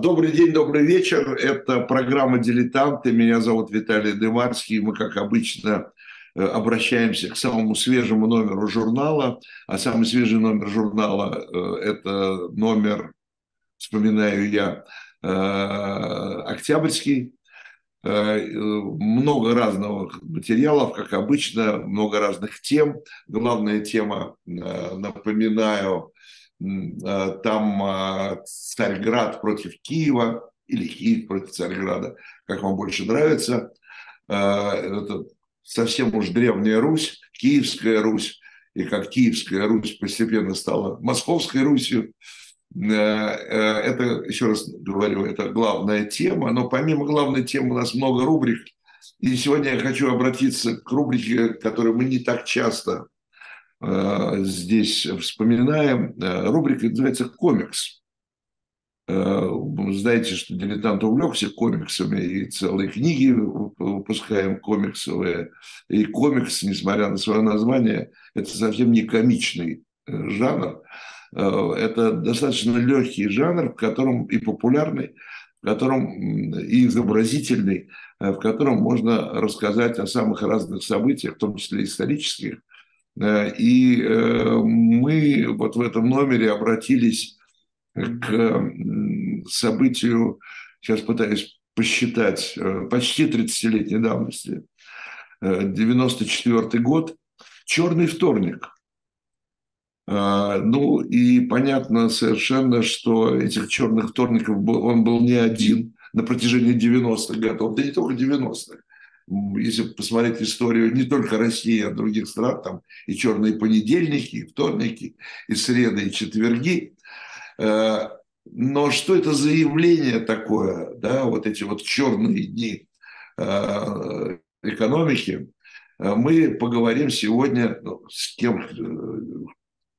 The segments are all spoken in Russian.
Добрый день, добрый вечер. Это программа «Дилетанты». Меня зовут Виталий Дымарский. Мы, как обычно, э, обращаемся к самому свежему номеру журнала. А самый свежий номер журнала э, – это номер, вспоминаю я, э, октябрьский. Много разных материалов, как обычно, много разных тем. Главная тема, напоминаю, там э, Царьград против Киева или Киев против Царьграда, как вам больше нравится. Э, это совсем уж древняя Русь, Киевская Русь, и как Киевская Русь постепенно стала Московской Русью. Это, еще раз говорю, это главная тема, но помимо главной темы у нас много рубрик. И сегодня я хочу обратиться к рубрике, которую мы не так часто Э, здесь вспоминаем. Э, рубрика называется «Комикс». Э, знаете, что дилетант увлекся комиксами, и целые книги выпускаем комиксовые. И комикс, несмотря на свое название, это совсем не комичный жанр. Это достаточно легкий жанр, в котором и популярный, в котором и изобразительный, в котором можно рассказать о самых разных событиях, в том числе исторических, Э, и э, мы вот в этом номере обратились к событию, сейчас пытаюсь посчитать, э, почти 30-летней давности, 94 год, «Черный вторник». Ну и понятно совершенно, что этих черных вторников он был не один на протяжении 90-х годов, да не только 90-х если посмотреть историю не только России, а других стран, там и черные понедельники, и вторники, и среды, и четверги. Э, но что это за явление такое, да, вот эти вот черные дни э, экономики, э, мы поговорим сегодня ну, с кем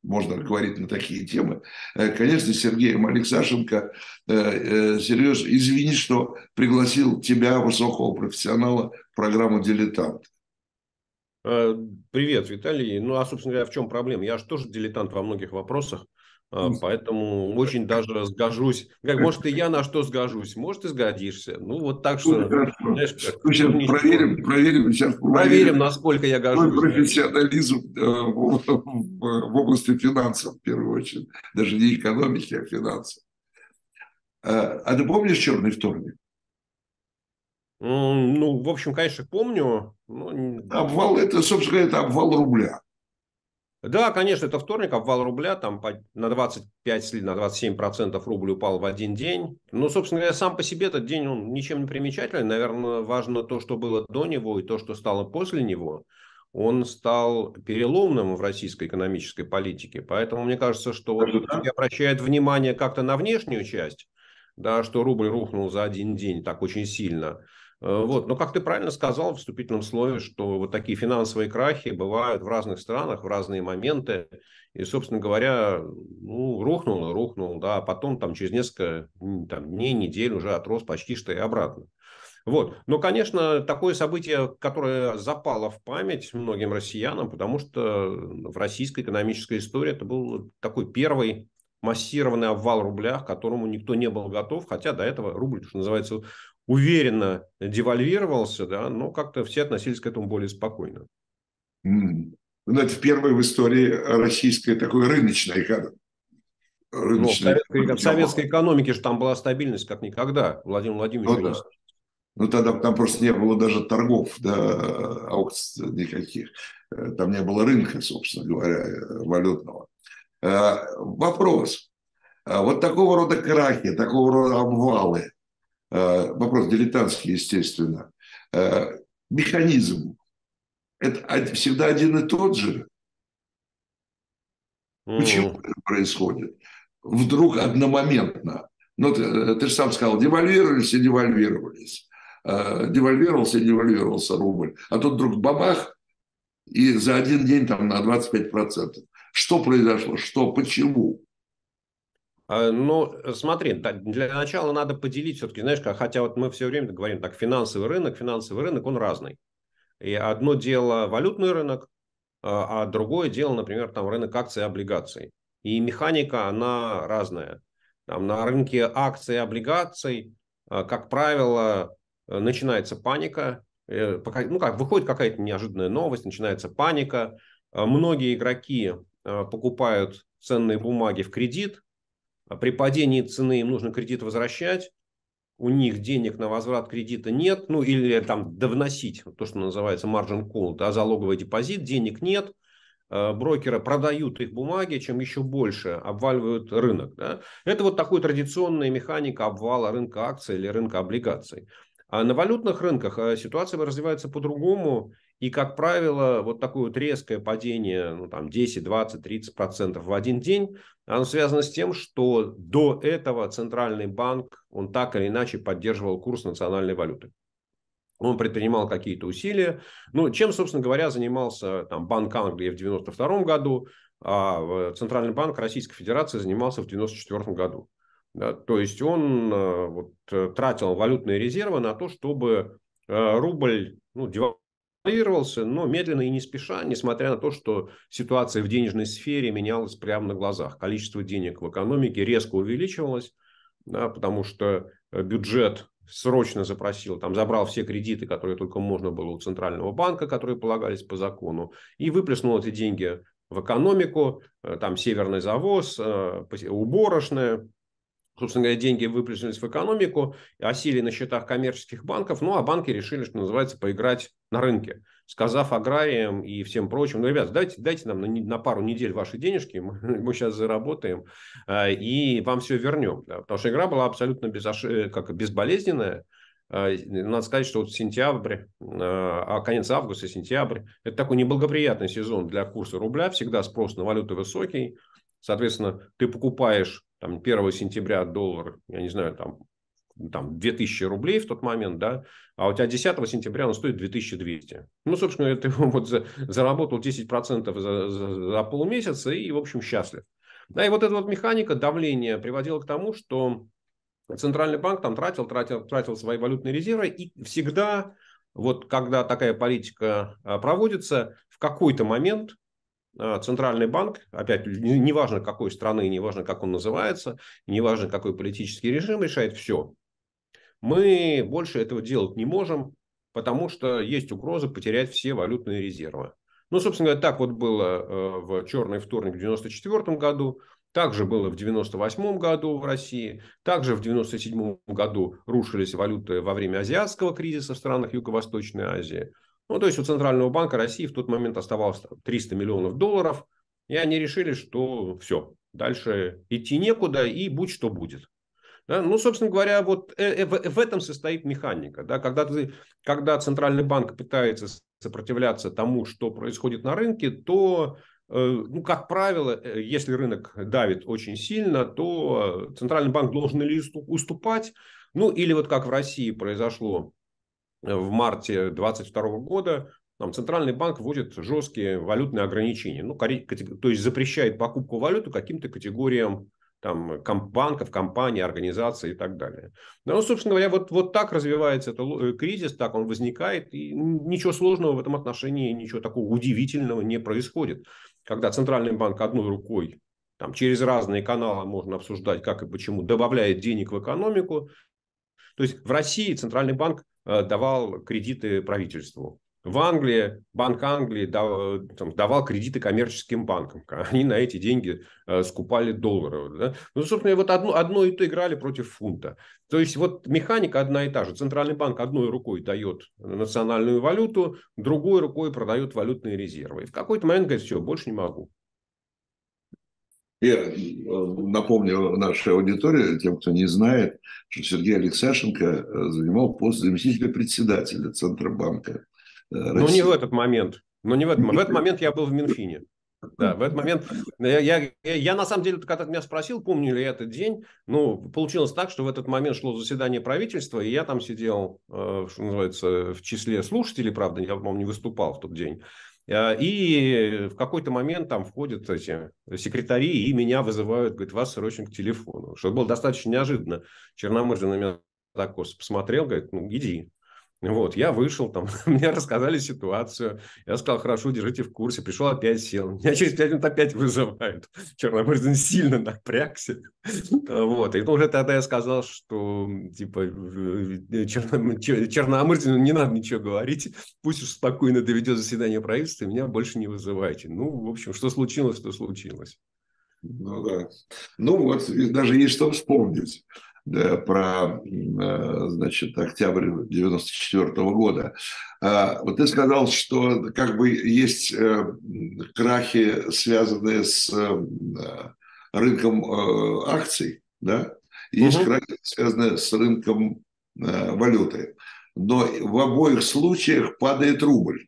можно говорить на такие темы. Конечно, Сергеем Алексашенко. Сереж, извини, что пригласил тебя, высокого профессионала, программу «Дилетант». Э, привет, Виталий. Ну, а, собственно говоря, в чем проблема? Я же тоже дилетант во многих вопросах, э, поэтому очень даже сгожусь. Как, может, и я на что сгожусь, может, и сгодишься. Ну, вот так что... Знаешь, как, ну, сейчас ничего. проверим, проверим, сейчас проверим, проверим, насколько я гожусь. профессионализм э, в, в области финансов, в первую очередь. Даже не экономики, а финансов. А ты помнишь «Черный вторник»? Ну, в общем, конечно, помню. Но... Обвал, это, собственно говоря, это обвал рубля. Да, конечно, это вторник, обвал рубля, там на 25 или на 27 процентов рубль упал в один день. Но, собственно говоря, сам по себе этот день, он ничем не примечательный. Наверное, важно то, что было до него и то, что стало после него. Он стал переломным в российской экономической политике. Поэтому мне кажется, что вот да. обращает внимание как-то на внешнюю часть, да, что рубль рухнул за один день так очень сильно – Э, вот. Но, как ты правильно сказал в вступительном слове, что вот такие финансовые крахи бывают в разных странах в разные моменты. И, собственно говоря, ну, рухнул рухнул, да, а потом там через несколько там, дней, недель уже отрос почти что и обратно. Вот. Но, конечно, такое событие, которое запало в память многим россиянам, потому что в российской экономической истории это был такой первый массированный обвал рубля, к которому никто не был готов, хотя до этого рубль, что называется, уверенно девальвировался, да, но как-то все относились к этому более спокойно. Mm. Ну, это впервые в истории российской такой рыночной экономики. Ну, в, советской, в советской экономике же там была стабильность как никогда. Владимир Владимирович ну, да. Ну, тогда там просто не было даже торгов, да, аукций никаких. Э, там не было рынка, собственно говоря, валютного. Э, вопрос. А вот такого рода крахи, такого рода обвалы, Э, вопрос дилетантский, естественно, э, механизм, это всегда один и тот же. Почему это происходит? Вдруг одномоментно. Ну, ты, э, ты же сам сказал, девальвировались и девальвировались. Девальвировался и девальвировался рубль. А тут вдруг бабах, и за один день там на 25%. Что произошло? Что? Почему? А, ну, смотри, для начала надо поделить все-таки, знаешь, хотя вот мы все время говорим так, финансовый рынок, финансовый рынок, он разный. И одно дело валютный рынок, а, а другое дело, например, там рынок акций и облигаций. И механика, она разная. там, на рынке акций и облигаций, как правило, начинается паника, ну как, выходит какая-то неожиданная новость, начинается паника, многие игроки покупают ценные бумаги в кредит, при падении цены им нужно кредит возвращать, у них денег на возврат кредита нет, ну или там довносить, то, что называется margin call, да, залоговый депозит, денег нет, э, брокеры продают их бумаги, чем еще больше обваливают рынок. Да? Это вот такой традиционная механика обвала рынка акций или рынка облигаций. А на валютных рынках ситуация развивается по-другому. И, как правило, вот такое вот резкое падение, ну, там 10, 20, 30 процентов в один день, оно связано с тем, что до этого центральный банк, он так или иначе поддерживал курс национальной валюты. Он предпринимал какие-то усилия. Ну, чем, собственно говоря, занимался там, Банк Англии в 1992 году, а Центральный банк Российской Федерации занимался в 1994 году. Да, то есть он э, вот, э, тратил валютные резервы на то, чтобы э, рубль ну, девальвировался, но медленно и не спеша, несмотря на то, что ситуация в денежной сфере менялась прямо на глазах. Количество денег в экономике резко увеличивалось, да, потому что бюджет срочно запросил, там забрал все кредиты, которые только можно было у Центрального банка, которые полагались по закону, и выплеснул эти деньги в экономику, там северный завоз, уборочная, собственно говоря, деньги выплеснулись в экономику, осели на счетах коммерческих банков, ну, а банки решили, что называется, поиграть на рынке, сказав аграриям и всем прочим, ну, ребят, дайте, дайте нам на, на пару недель ваши денежки, мы, мы сейчас заработаем э, и вам все вернем. Да, потому что игра была абсолютно без, как, безболезненная, э, надо сказать, что вот сентябрь, э, а конец августа, сентябрь, это такой неблагоприятный сезон для курса рубля, всегда спрос на валюты высокий, соответственно, ты покупаешь там 1 сентября доллар, я не знаю, там, там 2000 рублей в тот момент, да, а у тебя 10 сентября он стоит 2200. Ну, собственно, ты вот за, заработал 10% за, за, за полмесяца и, в общем, счастлив. Да, и вот эта вот механика давления приводила к тому, что Центральный банк там тратил, тратил, тратил свои валютные резервы и всегда, вот когда такая политика а, проводится, в какой-то момент центральный банк, опять, неважно какой страны, неважно как он называется, неважно какой политический режим, решает все. Мы больше этого делать не можем, потому что есть угроза потерять все валютные резервы. Ну, собственно говоря, так вот было э, в черный вторник в 1994 году, также было в 1998 году в России, также в 1997 году рушились валюты во время азиатского кризиса в странах Юго-Восточной Азии. Ну, то есть у Центрального банка России в тот момент оставалось 300 миллионов долларов, и они решили, что все, дальше идти некуда, и будь что будет. Да? Ну, собственно говоря, вот э, э, в, в этом состоит механика. Да? Когда, ты, когда Центральный банк пытается сопротивляться тому, что происходит на рынке, то, э, ну, как правило, если рынок давит очень сильно, то Центральный банк должен или уступать, ну, или вот как в России произошло в марте 2022 года там, Центральный банк вводит жесткие валютные ограничения. Ну, то есть запрещает покупку валюты каким-то категориям там, банков, компаний, организаций и так далее. Ну, собственно говоря, вот, вот так развивается этот э, кризис, так он возникает, и ничего сложного в этом отношении, ничего такого удивительного не происходит. Когда Центральный банк одной рукой там, через разные каналы можно обсуждать, как и почему, добавляет денег в экономику. То есть в России Центральный банк давал кредиты правительству. В Англии, Банк Англии давал, там, давал кредиты коммерческим банкам. Они на эти деньги э, скупали доллары. Да? Ну, собственно, вот одно, одно и то играли против фунта. То есть, вот механика одна и та же. Центральный банк одной рукой дает национальную валюту, другой рукой продает валютные резервы. И в какой-то момент говорит, все, больше не могу. Я э, напомню нашей аудитории, тем, кто не знает, что Сергей Алексашенко э, занимал пост заместителя председателя Центробанка. России. Э, ну, не в этот момент. Но не в этот, в этот момент я был в Минфине. Да, в этот момент я, я, я на самом деле, когда ты меня спросил, помню ли я этот день, ну, получилось так, что в этот момент шло заседание правительства, и я там сидел, что называется, в числе слушателей, правда, я, по-моему, не выступал в тот день. А, и в какой-то момент там входят эти секретари и меня вызывают, говорят, вас срочно к телефону. Что было достаточно неожиданно. Черномырдин на меня так посмотрел, говорит, ну, иди. Вот, я вышел, там, мне рассказали ситуацию, я сказал, хорошо, держите в курсе, пришел опять сел, меня через пять минут опять вызывают. Черномырдин сильно напрягся. Вот, и уже тогда я сказал, что, типа, Черно... Черномырдину не надо ничего говорить, пусть уж спокойно доведет заседание правительства, и меня больше не вызывайте. Ну, в общем, что случилось, то случилось. Ну да. Ну вот, даже есть что вспомнить про, э, значит, октябрь 94 года. А, вот ты сказал, что как бы есть э, крахи, связанные с э, рынком акций, да, есть угу. крахи, связанные с рынком валюты. Но в обоих случаях падает рубль.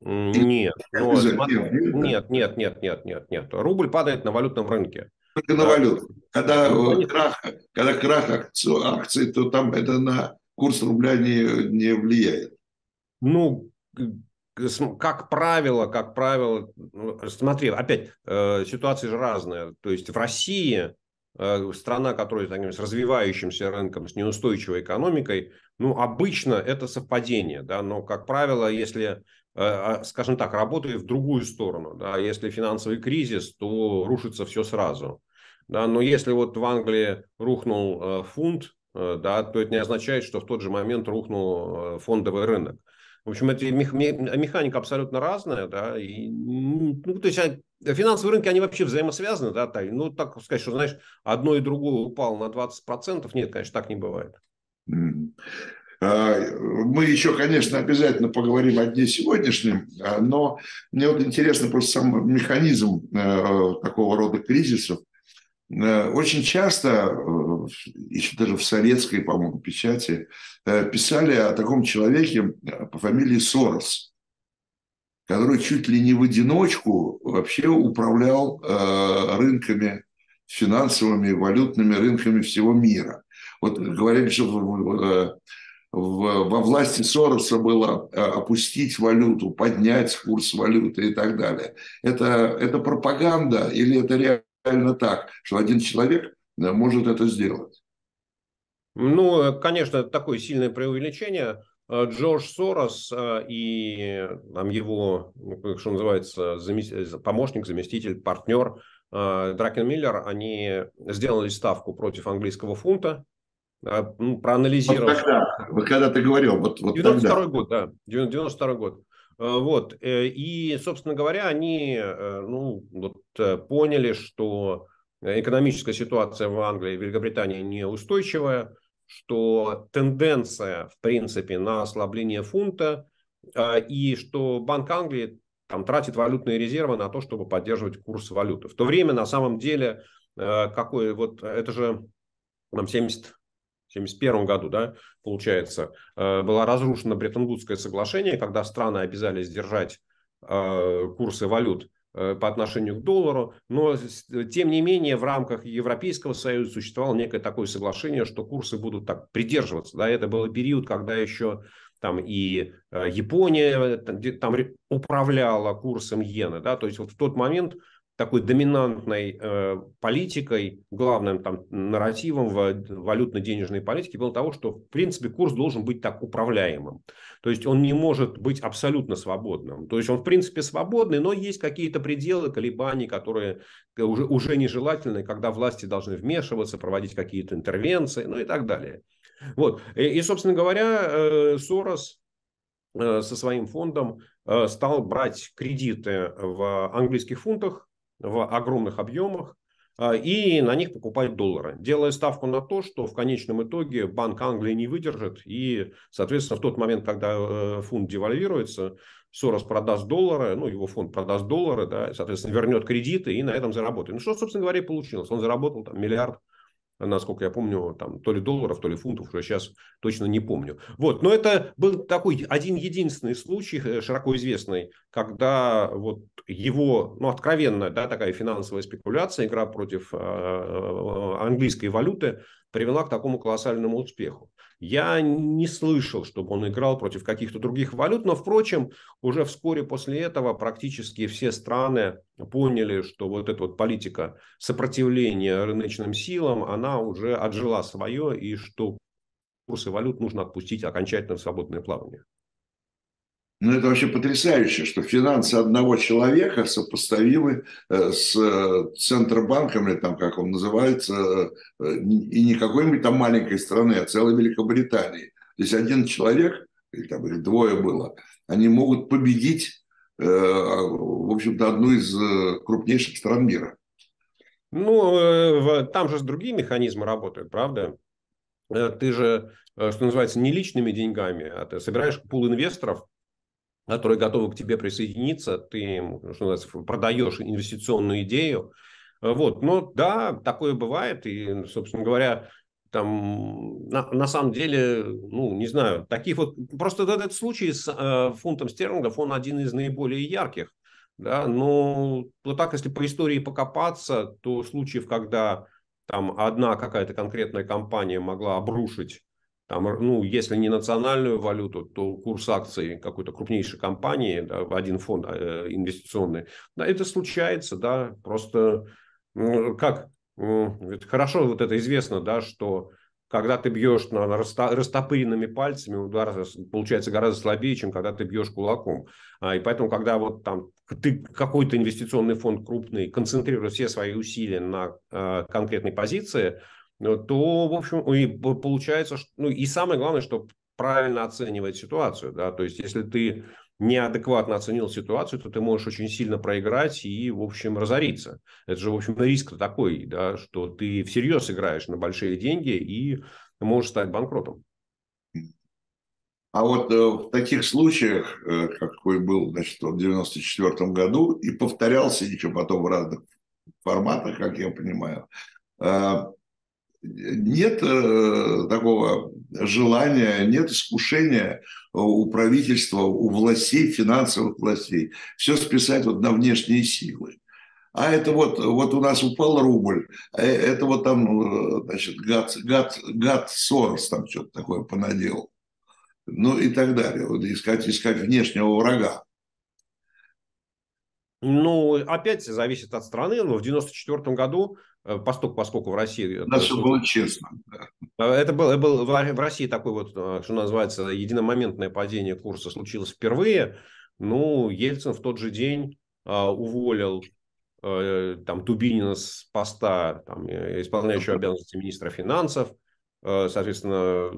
Нет, но, нет, нет, нет, нет, нет, нет. Рубль падает на валютном рынке. На валюту. Когда ну, крах, когда крах акций, акций, то там это на курс рубля не, не влияет. Ну, как правило, как правило, ну, смотри, опять э, ситуации же разные. То есть в России э, страна, которая так, с развивающимся рынком, с неустойчивой экономикой, ну, обычно это совпадение, да, но, как правило, если Э, а, скажем так, работает в другую сторону. Да? Если финансовый кризис, то рушится все сразу. Да? Но если вот в Англии рухнул э, фунт, э, да, то это не означает, что в тот же момент рухнул фондовый рынок. В общем, эта механика абсолютно разная, да, и, ну, то есть а, финансовые рынки, они вообще взаимосвязаны, да, ну, так сказать, что, знаешь, одно и другое упало на 20%, нет, конечно, так не бывает. А, мы еще, конечно, обязательно поговорим о дне сегодняшнем, а, но мне вот интересно просто сам механизм э, такого рода кризисов. Э, очень часто, э, еще даже в советской, по-моему, печати, писали о таком человеке по фамилии Сорос, который чуть ли не в одиночку вообще управлял рынками, финансовыми, валютными рынками всего мира. Вот говорили, что во власти Сороса было э, опустить валюту, поднять курс валюты и так далее. Это, это пропаганда или это реально так, что один человек э, может это сделать? Ну, э, конечно, такое сильное преувеличение. Джордж Сорос и там, его, ну, что называется, помощник, заместитель, партнер Дракен Миллер, они сделали ставку против английского фунта, проанализировать. Вот тогда, вот когда ты говорил, вот, вот 92 год, да, 92 год. А, вот, э, и, собственно говоря, они э, ну, вот, э, поняли, что экономическая ситуация в Англии и Великобритании неустойчивая, что тенденция, в принципе, на ослабление фунта, а, и что Банк Англии там, тратит валютные резервы на то, чтобы поддерживать курс валюты. В то время, на самом деле, какой вот это же там 70 1971 году, да, получается, э, было разрушено Бреттон-Вудское соглашение, когда страны обязались держать э, курсы валют э, по отношению к доллару, но тем не менее в рамках Европейского Союза существовало некое такое соглашение, что курсы будут так придерживаться. Да, это был период, когда еще там и Япония там управляла курсом иены, да, то есть вот в тот момент такой доминантной э, политикой, главным там нарративом в валютно-денежной политике было того, что в принципе курс должен быть так управляемым. То есть он не может быть абсолютно свободным. То есть он в принципе свободный, но есть какие-то пределы колебаний, которые уже, уже нежелательны, когда власти должны вмешиваться, проводить какие-то интервенции, ну и так далее. Вот. И, и собственно говоря, э, Сорос э, со своим фондом э, стал брать кредиты в английских фунтах, в огромных объемах а, и на них покупать доллары, делая ставку на то, что в конечном итоге Банк Англии не выдержит, и, соответственно, в тот момент, когда э, фунт девальвируется, Сорос продаст доллары, ну, его фонд продаст доллары, да, соответственно, вернет кредиты и на этом заработает. Ну, что, собственно говоря, получилось. Он заработал там миллиард насколько я помню, там то ли долларов, то ли фунтов, уже сейчас точно не помню. Вот, но это был такой один единственный случай, э, широко известный, когда вот его, ну, откровенная, да, такая финансовая спекуляция, игра против э, э английской валюты привела к такому колоссальному успеху. Я не слышал, чтобы он играл против каких-то других валют, но, впрочем, уже вскоре после этого практически все страны поняли, что вот эта вот политика сопротивления рыночным силам, она уже отжила свое, и что курсы валют нужно отпустить окончательно в свободное плавание. Ну, это вообще потрясающе, что финансы одного человека сопоставимы э, с э, Центробанком, или там, как он называется, э, и не какой-нибудь там маленькой страны, а целой Великобритании. То есть один человек, или там или двое было, они могут победить, в общем-то, одну из крупнейших стран мира. Ну, там же другие механизмы работают, правда? Ты же, что называется, не личными деньгами, а ты собираешь пул инвесторов, которые готовы к тебе присоединиться, ты что называется, продаешь инвестиционную идею. Вот. Но да, такое бывает. И, собственно говоря, там на, на самом деле, ну, не знаю, таких вот... Просто этот случай с э, фунтом стерлингов, он один из наиболее ярких. Да? Но вот так, если по истории покопаться, то случаев, когда там одна какая-то конкретная компания могла обрушить там, ну, если не национальную валюту, то курс акций какой-то крупнейшей компании, да, один фонд э, инвестиционный, да, это случается, да, просто как, хорошо вот это известно, да, что когда ты бьешь на растопыренными пальцами, удар получается гораздо слабее, чем когда ты бьешь кулаком. А, и поэтому, когда вот там ты какой-то инвестиционный фонд крупный концентрирует все свои усилия на э, конкретной позиции, то, в общем, и получается, что, ну и самое главное, что правильно оценивать ситуацию, да, то есть если ты неадекватно оценил ситуацию, то ты можешь очень сильно проиграть и, в общем, разориться. Это же, в общем, риск такой, да, что ты всерьез играешь на большие деньги и можешь стать банкротом. А вот э, в таких случаях, э, какой был, значит, в 94 году, и повторялся еще потом в разных форматах, как я понимаю, э, нет э, такого желания, нет искушения у правительства, у властей, финансовых властей, все списать вот на внешние силы. А это вот, вот у нас упал рубль, а это вот там, э, значит, гад, гад, гад Сорос там что-то такое понаделал. Ну и так далее. Вот искать, искать внешнего врага. Ну, опять зависит от страны. Но в 1994 году Э, поскольку, поскольку в России... Да, это, чтобы было честно. Э, это было, это было в России такое вот, э, что называется, единомоментное падение курса случилось впервые. Ну, Ельцин в тот же день а, уволил там Тубинина с поста там, исполняющего обязанности министра финансов. Соответственно,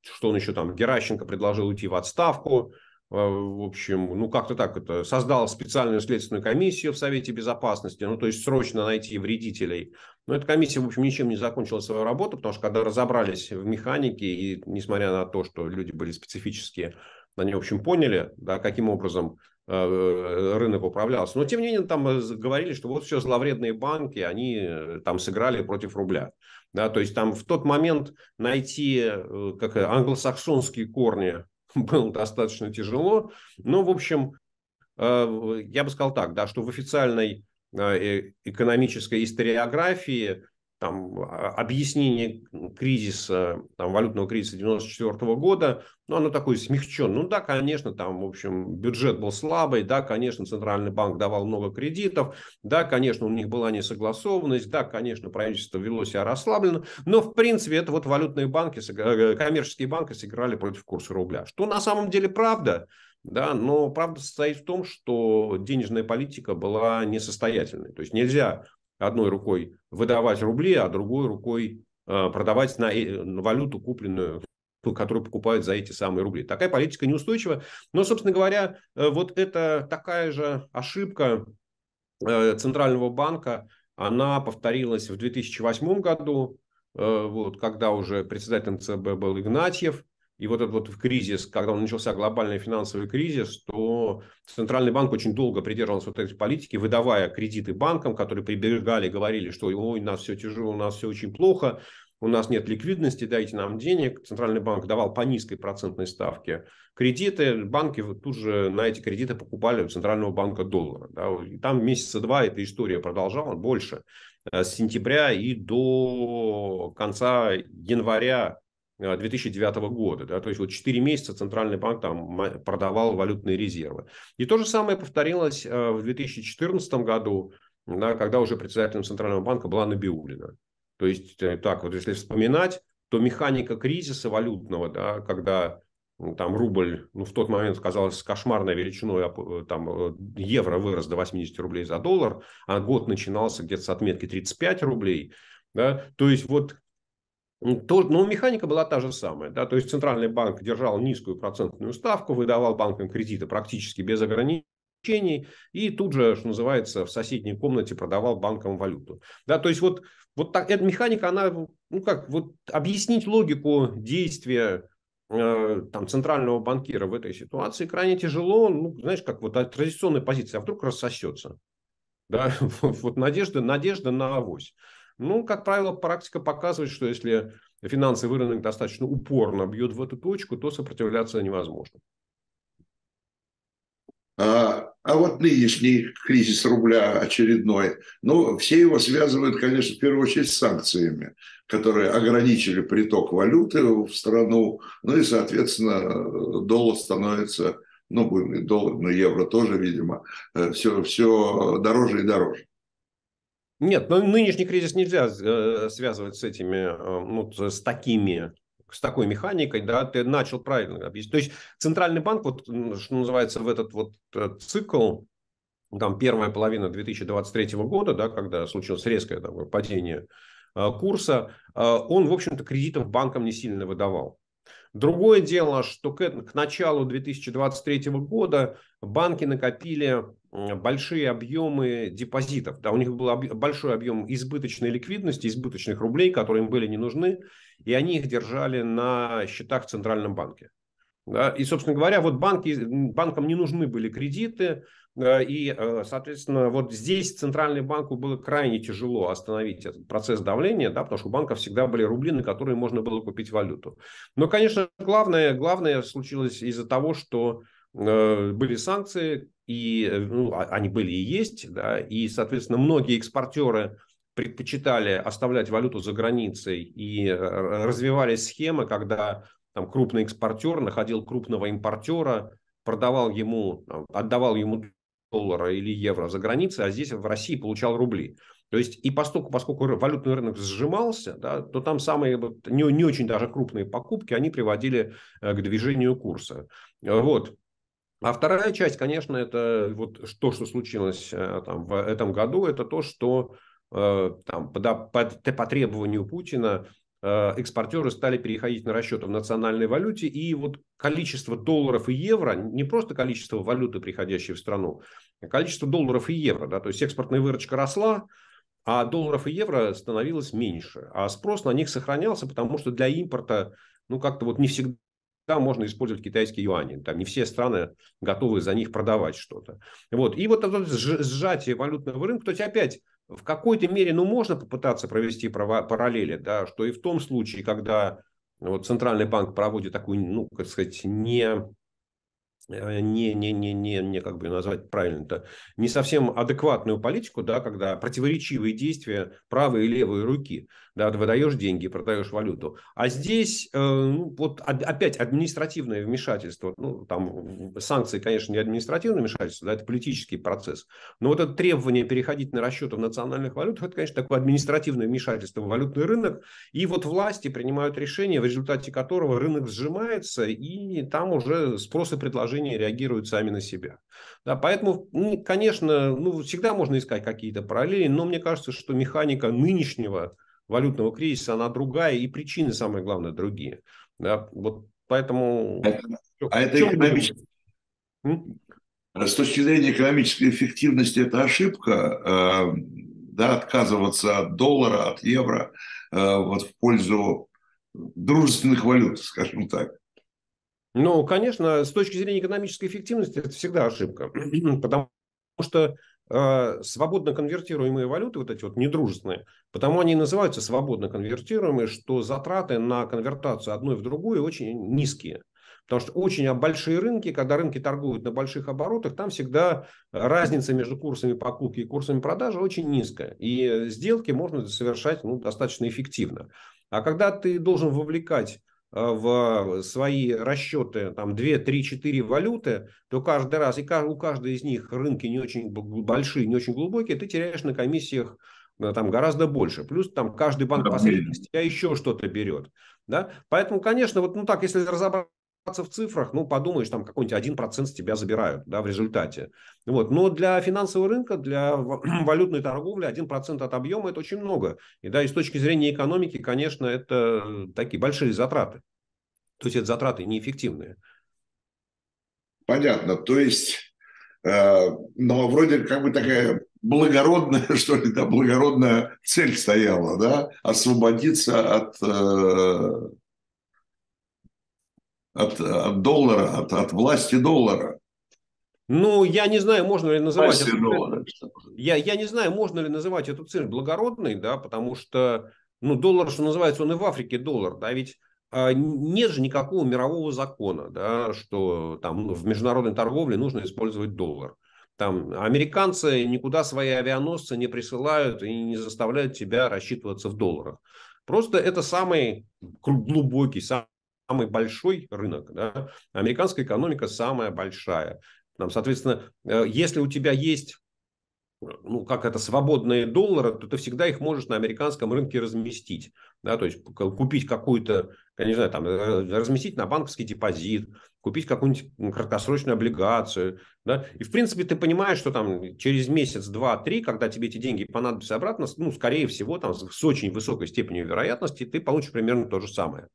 что он еще там, Геращенко предложил уйти в отставку. А, в общем, ну как-то так это, создал специальную следственную комиссию в Совете Безопасности, ну то есть срочно найти вредителей. Но эта комиссия, в общем, ничем не закончила свою работу, потому что когда разобрались в механике, и несмотря на то, что люди были специфические, они, в общем, поняли, да, каким образом э, рынок управлялся. Но, тем не менее, там говорили, что вот все зловредные банки, они э, там сыграли против рубля. Да, то есть там в тот момент найти э, как англосаксонские корни было достаточно тяжело. Но, в общем, э, я бы сказал так, да, что в официальной э, экономической историографии там, а, объяснение кризиса, там, валютного кризиса 94 года, ну, оно такое смягченное. Ну, да, конечно, там, в общем, бюджет был слабый, да, конечно, Центральный банк давал много кредитов, да, конечно, у них была несогласованность, да, конечно, правительство вело себя расслабленно, но, в принципе, это вот валютные банки, э, коммерческие банки сыграли против курса рубля. Что на самом деле правда, да, но правда состоит в том, что денежная политика была несостоятельной. То есть нельзя одной рукой выдавать рубли, а другой рукой э, продавать э, на валюту, купленную которую покупают за эти самые рубли. Такая политика неустойчива. Но, собственно говоря, э, вот это такая же ошибка Центрального банка, она повторилась в 2008 году, вот, когда уже председателем ЦБ был Игнатьев, и вот этот вот кризис, когда начался глобальный финансовый кризис, то Центральный банк очень долго придерживался вот этой политики, выдавая кредиты банкам, которые прибегали, говорили, что ой, у нас все тяжело, у нас все очень плохо, у нас нет ликвидности, дайте нам денег. Центральный банк давал по низкой процентной ставке кредиты, банки тут же на эти кредиты покупали у Центрального банка доллара. Да. И там месяца два эта история продолжалась, больше, э, с сентября и до конца января 2009 э, года. Да, то есть вот 4 месяца Центральный банк там продавал валютные резервы. И то же самое повторилось э, в 2014 году, да, когда уже председателем Центрального банка была Набиулина. То есть э, так вот, если вспоминать, то механика кризиса валютного, да, когда там рубль, ну, в тот момент казалось кошмарной величиной, а, там евро вырос до 80 рублей за доллар, а год начинался где-то с отметки 35 рублей, да, то есть вот то, но механика была та же самая. Да? То есть Центральный банк держал низкую процентную ставку, выдавал банкам кредиты практически без ограничений и тут же, что называется, в соседней комнате продавал банкам валюту. Да? То есть вот, вот так, эта механика, она, ну как, вот объяснить логику действия э, там, центрального банкира в этой ситуации крайне тяжело. Ну, знаешь, как вот традиционная позиция, а вдруг рассосется. Да? Вот, вот надежда, надежда на авось. Ну, как правило, практика показывает, что если финансовый рынок достаточно упорно бьет в эту точку, то сопротивляться невозможно. А, а вот нынешний кризис рубля очередной, ну, все его связывают, конечно, в первую очередь с санкциями, которые ограничили приток валюты в страну, ну и, соответственно, доллар становится, ну, будем доллар, но евро тоже, видимо, все, э, все дороже и дороже. Нет, но нынешний кризис нельзя э, связывать с этими, э, ну, с такими с такой механикой, да, ты начал правильно объяснить. То есть центральный банк, вот что называется, в этот вот э, цикл, там первая половина 2023 года, да, когда случилось резкое там, падение курса, он, в общем-то, кредитов банкам не сильно выдавал. Другое дело, что к, к началу 2023 года банки накопили большие объемы депозитов. Да, у них был об, большой объем избыточной ликвидности, избыточных рублей, которые им были не нужны, и они их держали на счетах в Центральном банке. Да, и, собственно говоря, вот банки, банкам не нужны были кредиты, и, э, соответственно, вот здесь Центральному банку было крайне тяжело остановить этот процесс давления, да, потому что у банков всегда были рубли, на которые можно было купить валюту. Но, конечно, главное, главное случилось из-за того, что э, были санкции, и э, ну, а, они были и есть, да, и, соответственно, многие экспортеры предпочитали оставлять валюту за границей и развивались схемы, когда там крупный экспортер находил крупного импортера, продавал ему, отдавал ему доллара или евро за границей, а здесь в России получал рубли. То есть и поскольку, поскольку валютный рынок сжимался, да, то там самые не, не очень даже крупные покупки, они приводили э, к движению курса. Вот. А вторая часть, конечно, это вот то, что случилось э, там, в этом году, это то, что э, там, по, по, по требованию Путина экспортеры стали переходить на расчеты в национальной валюте, и вот количество долларов и евро, не просто количество валюты, приходящей в страну, а количество долларов и евро, да, то есть экспортная выручка росла, а долларов и евро становилось меньше, а спрос на них сохранялся, потому что для импорта, ну, как-то вот не всегда можно использовать китайские юани. Там не все страны готовы за них продавать что-то. Вот. И вот это сжатие валютного рынка, то есть опять в какой-то мере, ну, можно попытаться провести параллели, да, что и в том случае, когда вот Центральный банк проводит такую, ну, как сказать, не не, не, не, не, не как бы назвать правильно-то, не совсем адекватную политику, да, когда противоречивые действия правой и левой руки, да, выдаешь деньги, продаешь валюту. А здесь э, ну, вот опять административное вмешательство, ну, там санкции, конечно, не административное вмешательство, да, это политический процесс, но вот это требование переходить на расчеты в национальных валютах, это, конечно, такое административное вмешательство в валютный рынок, и вот власти принимают решение, в результате которого рынок сжимается, и там уже спрос и предложение приложения реагируют сами на себя. Да, поэтому, конечно, ну, всегда можно искать какие-то параллели, но мне кажется, что механика нынешнего валютного кризиса, она другая, и причины, самое главное, другие. Да, вот поэтому... А, а это экономически... С точки зрения экономической эффективности это ошибка, э, да, отказываться от доллара, от евро э, вот в пользу дружественных валют, скажем так. Ну, конечно, с точки зрения экономической эффективности это всегда ошибка, потому что э, свободно конвертируемые валюты, вот эти вот недружественные, потому они называются свободно конвертируемые, что затраты на конвертацию одной в другую очень низкие. Потому что очень большие рынки, когда рынки торгуют на больших оборотах, там всегда разница между курсами покупки и курсами продажи очень низкая. И сделки можно совершать ну, достаточно эффективно. А когда ты должен вовлекать Э, в свои расчеты там 2, 3, 4 валюты, то каждый раз, и у каждой из них рынки не очень большие, не очень глубокие, ты теряешь на комиссиях э, там гораздо больше. Плюс там каждый банк посредник тебя еще что-то берет. Да? Поэтому, конечно, вот ну так, если разобраться в цифрах, ну, подумаешь, там какой-нибудь 1% с тебя забирают да, в результате. Вот. Но для финансового рынка, для валютной торговли 1% от объема – это очень много. И да, и с точки зрения экономики, конечно, это такие большие затраты. То есть, это затраты неэффективные. Понятно. То есть, э, но вроде как бы такая благородная, что ли, да, благородная цель стояла, да, освободиться от э, от, от доллара, от, от власти доллара. Ну, я не знаю, можно ли называть эту цель, я, я не знаю, можно ли называть эту цель благородной, да, потому что, ну, доллар, что называется, он и в Африке доллар, да, ведь а, нет же никакого мирового закона, да, что там в международной торговле нужно использовать доллар. Там американцы никуда свои авианосцы не присылают и не заставляют тебя рассчитываться в долларах. Просто это самый глубокий, самый самый большой рынок, да, американская экономика самая большая. Там, соответственно, э, если у тебя есть ну, как это, свободные доллары, то ты всегда их можешь на американском рынке разместить. Да, то есть купить какую-то, я не знаю, там, э, разместить на банковский депозит, купить какую-нибудь краткосрочную облигацию. Да? И, в принципе, ты понимаешь, что там через месяц, два, три, когда тебе эти деньги понадобятся обратно, ну, скорее всего, там, с очень высокой степенью вероятности, ты получишь примерно то же самое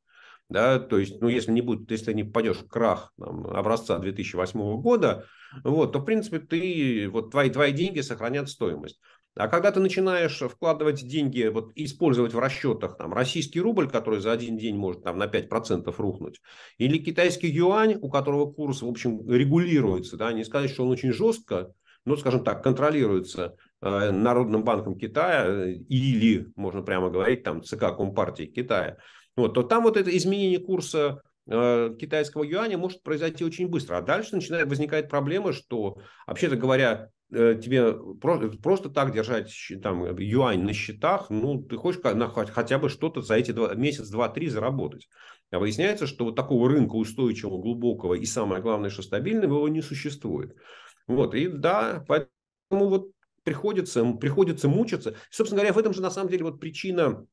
да, то есть, ну, если не будет, если не попадешь в крах там, образца 2008 года, вот, то, в принципе, ты, вот твои, твои деньги сохранят стоимость. А когда ты начинаешь вкладывать деньги, вот использовать в расчетах там, российский рубль, который за один день может там, на 5% рухнуть, или китайский юань, у которого курс, в общем, регулируется, да, не сказать, что он очень жестко, но, скажем так, контролируется э, Народным банком Китая э, или, можно прямо говорить, там, ЦК Компартии Китая, вот, то там вот это изменение курса э, китайского юаня может произойти очень быстро. А дальше начинает возникать проблема, что, вообще-то говоря, э, тебе просто, просто так держать там, юань на счетах, ну, ты хочешь на, хотя бы что-то за эти два, месяц, два, три заработать. А выясняется, что вот такого рынка устойчивого, глубокого и, самое главное, что стабильного, его не существует. Вот, и да, поэтому вот приходится, приходится мучиться. Собственно говоря, в этом же на самом деле вот причина,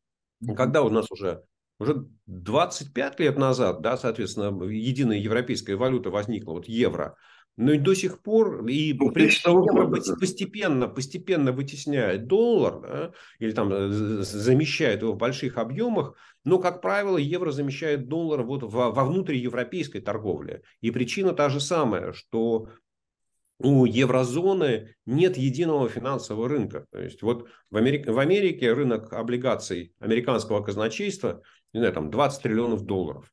когда у нас уже уже 25 лет назад, да, соответственно, единая европейская валюта возникла, вот евро, но и до сих пор и ну, евро постепенно, постепенно вытесняет доллар да, или там э, замещает его в больших объемах, но, как правило, евро замещает доллар вот во, во внутриевропейской торговле. И причина та же самая, что у еврозоны нет единого финансового рынка. То есть вот в Америке, в Америке рынок облигаций американского казначейства не знаю, там 20 триллионов долларов.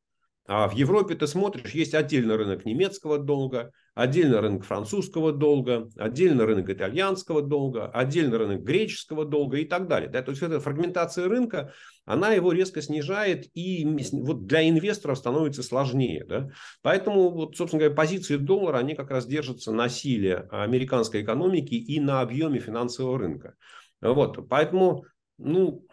А в Европе ты смотришь, есть отдельный рынок немецкого долга, отдельный рынок французского долга, отдельный рынок итальянского долга, отдельный рынок греческого долга и так далее. Да? То есть эта фрагментация рынка, она его резко снижает и вот для инвесторов становится сложнее. Да? Поэтому, вот, собственно говоря, позиции доллара, они как раз держатся на силе американской экономики и на объеме финансового рынка. Вот, поэтому, ну,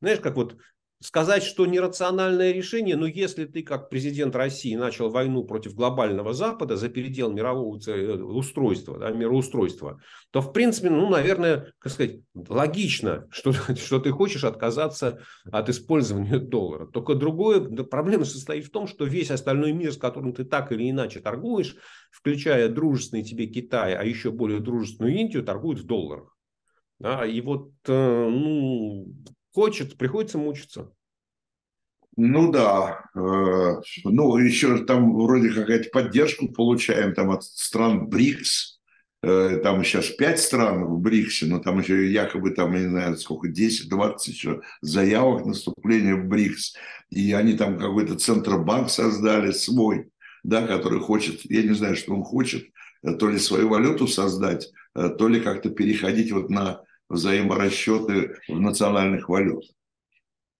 знаешь, как вот сказать, что нерациональное решение, но если ты как президент России начал войну против глобального Запада за передел мирового э, устройства, да, мироустройства, то в принципе, ну, наверное, как сказать, логично, что, что ты хочешь отказаться от использования доллара. Только другое, проблема состоит в том, что весь остальной мир, с которым ты так или иначе торгуешь, включая дружественный тебе Китай, а еще более дружественную Индию, торгуют в долларах. Да, и вот, э, ну, хочет, приходится мучиться. Ну да, э, ну еще там вроде какая-то поддержку получаем там от стран БРИКС, э, там сейчас пять стран в БРИКСе, но там еще якобы там, я не знаю, сколько, 10-20 еще заявок на вступление в БРИКС, и они там какой-то центробанк создали свой, да, который хочет, я не знаю, что он хочет, э, то ли свою валюту создать, то ли как-то переходить вот на взаиморасчеты в национальных валютах?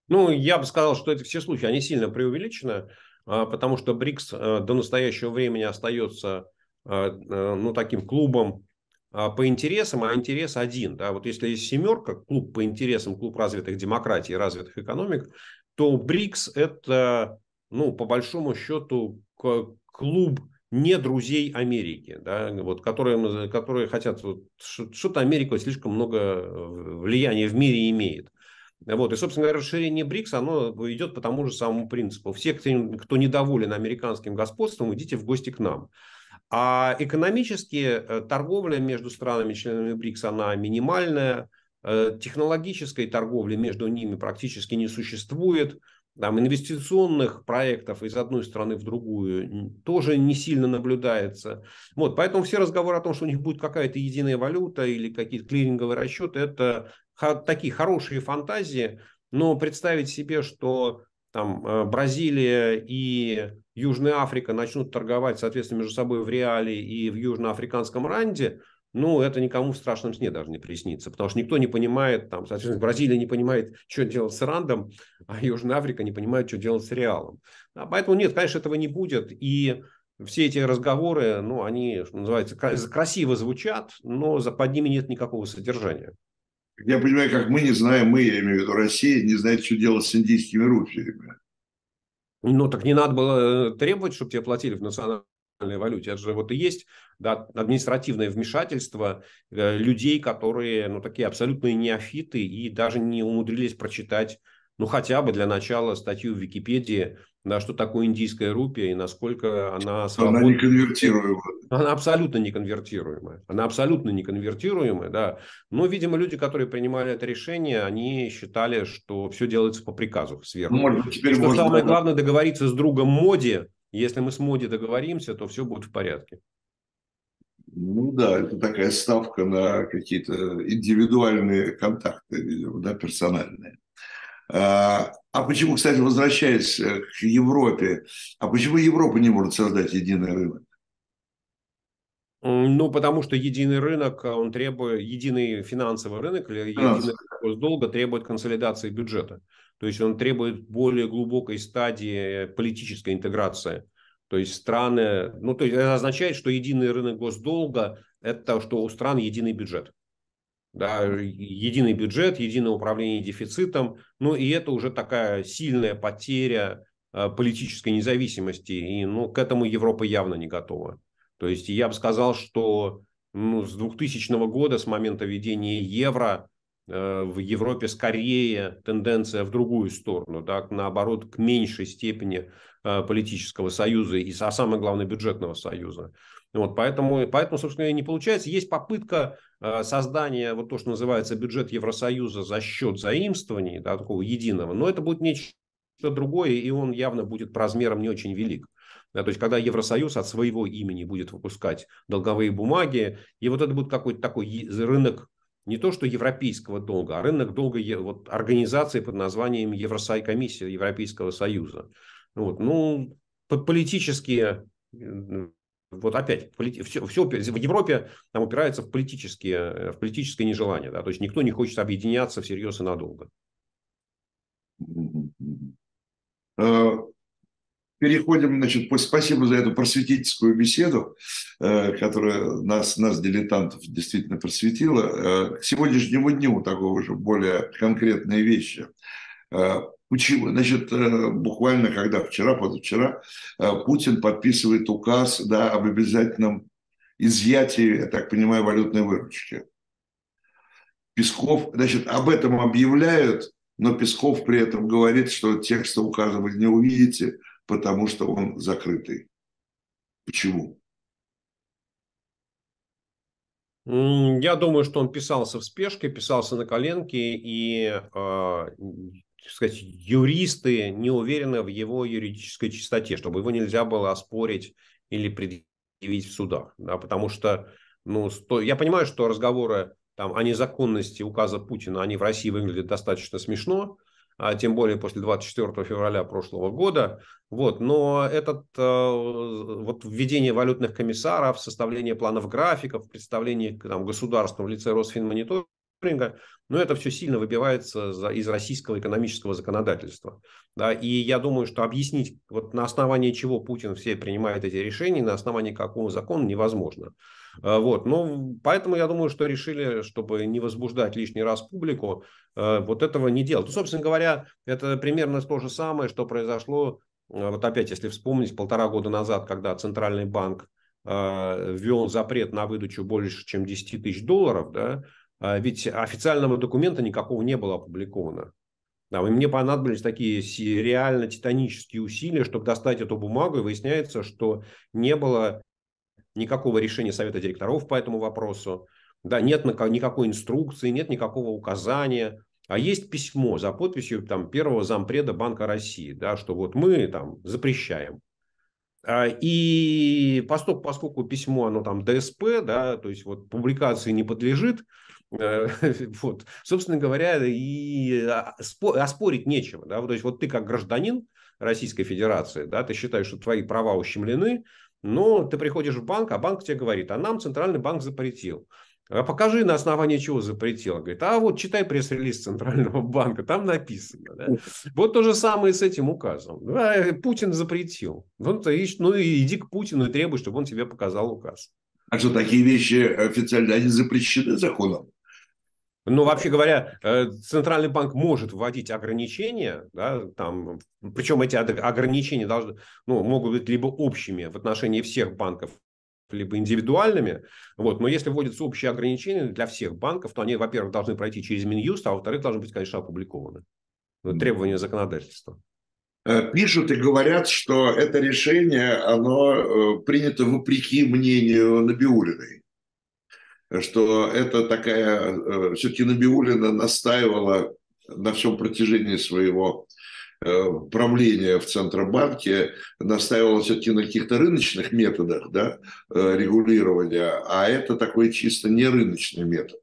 Ну, я бы сказал, что это все случаи, они сильно преувеличены, а, потому что БРИКС э, до настоящего времени остается э, ну, таким клубом а, по интересам, а интерес один. Да? Вот если есть семерка, клуб по интересам, клуб развитых демократий развитых экономик, то БРИКС – это, ну, по большому счету, клуб не друзей Америки, да, вот, которые, которые хотят, вот, что-то Америка слишком много э, влияния в мире имеет. Вот. И, собственно говоря, расширение БРИКС, оно идет по тому же самому принципу. Все, кто недоволен американским господством, идите в гости к нам. А экономически э, торговля между странами-членами БРИКС, она минимальная. Э, технологической торговли между ними практически не существует. Там инвестиционных проектов из одной страны в другую тоже не сильно наблюдается. Вот, поэтому все разговоры о том, что у них будет какая-то единая валюта или какие-то клиринговые расчеты, это такие хорошие фантазии, но представить себе, что там э, Бразилия и Южная Африка начнут торговать, соответственно, между собой в реале и в южноафриканском ранде – ну, это никому в страшном сне даже не приснится, потому что никто не понимает, там, соответственно, Бразилия не понимает, что делать с Рандом, а Южная Африка не понимает, что делать с Реалом. А поэтому нет, конечно, этого не будет, и все эти разговоры, ну, они, что называется, красиво звучат, но за, под ними нет никакого содержания. Я понимаю, как мы не знаем, мы, я имею в виду Россия, не знает, что делать с индийскими рупиями. Ну, так не надо было э, требовать, чтобы тебе платили в национальном валюте. Это же вот и есть да, административное вмешательство э, людей, которые ну, такие абсолютные неофиты и даже не умудрились прочитать, ну хотя бы для начала статью в Википедии, да, что такое индийская рупия и насколько она свободна. Она не конвертируемая. Она абсолютно не конвертируемая. Она абсолютно не конвертируемая, да. Но, видимо, люди, которые принимали это решение, они считали, что все делается по приказу сверху. Ну, может, теперь что можно... самое главное договориться с другом Моди, если мы с Моди договоримся, то все будет в порядке. Ну да, это такая ставка на какие-то индивидуальные контакты, видимо, да, персональные. А, а почему, кстати, возвращаясь э, к Европе, а почему Европа не может создать единый рынок? Ну, потому что единый рынок, он требует, единый финансовый рынок или единый госдолга требует консолидации бюджета. То есть он требует более глубокой стадии политической интеграции. То есть страны, ну то есть это означает, что единый рынок госдолга – это что у стран единый бюджет. Да, единый бюджет, единое управление дефицитом, ну и это уже такая сильная потеря э, политической независимости, и ну, к этому Европа явно не готова. То есть я бы сказал, что ну, с 2000 года, с момента введения евро, в Европе скорее тенденция в другую сторону, да, наоборот, к меньшей степени э, политического союза и, а самое главное, бюджетного союза. Вот, поэтому, поэтому, собственно, не получается. Есть попытка э, создания, вот то, что называется бюджет Евросоюза за счет заимствований, да, такого единого, но это будет нечто другое, и он явно будет по размерам не очень велик. Да, то есть, когда Евросоюз от своего имени будет выпускать долговые бумаги, и вот это будет какой-то такой рынок не то что европейского долга, а рынок долга вот, организации под названием Евросой комиссия Европейского Союза. Вот, ну, политические, вот опять, все, все в Европе там упирается в политические, в политическое нежелание. Да? То есть никто не хочет объединяться всерьез и надолго. Переходим, значит, спасибо за эту просветительскую беседу, э, которая нас, нас дилетантов, действительно просветила. Э, к сегодняшнему дню такого же более конкретные вещи. Э, почему? Значит, буквально когда вчера, позавчера, Путин подписывает указ да, об обязательном изъятии, я так понимаю, валютной выручки. Песков, значит, об этом объявляют, но Песков при этом говорит, что текста указа вы не увидите, потому что он закрытый. Почему? Я думаю, что он писался в спешке, писался на коленке, и, э, сказать, юристы не уверены в его юридической чистоте, чтобы его нельзя было оспорить или предъявить в судах. Да, потому что, ну, сто... я понимаю, что разговоры там, о незаконности указа Путина, они в России выглядят достаточно смешно, а тем более после 24 февраля прошлого года. Вот, но этот э, вот введение валютных комиссаров, составление планов графиков, представление там, государства в лице Росфинмониторинга, но это все сильно выбивается из российского экономического законодательства. Да, и я думаю, что объяснить, вот на основании чего Путин все принимает эти решения, на основании какого закона невозможно. А, вот. Ну, поэтому я думаю, что решили, чтобы не возбуждать лишний раз публику, а, вот этого не делать. Ну, собственно говоря, это примерно то же самое, что произошло, а, вот опять, если вспомнить, полтора года назад, когда Центральный банк ввел запрет на выдачу больше, чем 10 тысяч долларов, да, ведь официального документа никакого не было опубликовано. Да, и мне понадобились такие реально титанические усилия, чтобы достать эту бумагу, и выясняется, что не было никакого решения Совета директоров по этому вопросу, да, нет никакой инструкции, нет никакого указания, а есть письмо за подписью там, первого зампреда Банка России, да, что вот мы там запрещаем. А, и поскольку, поскольку письмо, оно там ДСП, да, то есть вот публикации не подлежит, э, вот, собственно говоря, и оспорить нечего. Да? То есть вот ты как гражданин Российской Федерации, да, ты считаешь, что твои права ущемлены, но ты приходишь в банк, а банк тебе говорит, а нам Центральный банк запретил. А покажи, на основании чего запретил. Говорит, а вот читай пресс-релиз Центрального банка, там написано. Да? Вот то же самое с этим указом. Да, Путин запретил. Ну, ты, ну и иди к Путину и требуй, чтобы он тебе показал указ. А что, такие вещи официально, они запрещены законом? Ну, вообще говоря, э, Центральный банк может вводить ограничения, да, там, причем эти ограничения должны, ну, могут быть либо общими в отношении всех банков, либо индивидуальными. Вот. Но если вводятся общие ограничения для всех банков, то они, во-первых, должны пройти через Минюст, а во-вторых, должны быть, конечно, опубликованы. Требования законодательства. Э, пишут и говорят, что это решение, оно э, принято вопреки мнению Набиулиной. Что это такая, э, все-таки Набиулина настаивала на всем протяжении своего Э, правление в Центробанке настаивало все-таки на каких-то рыночных методах да, э, регулирования, а это такой чисто не рыночный метод.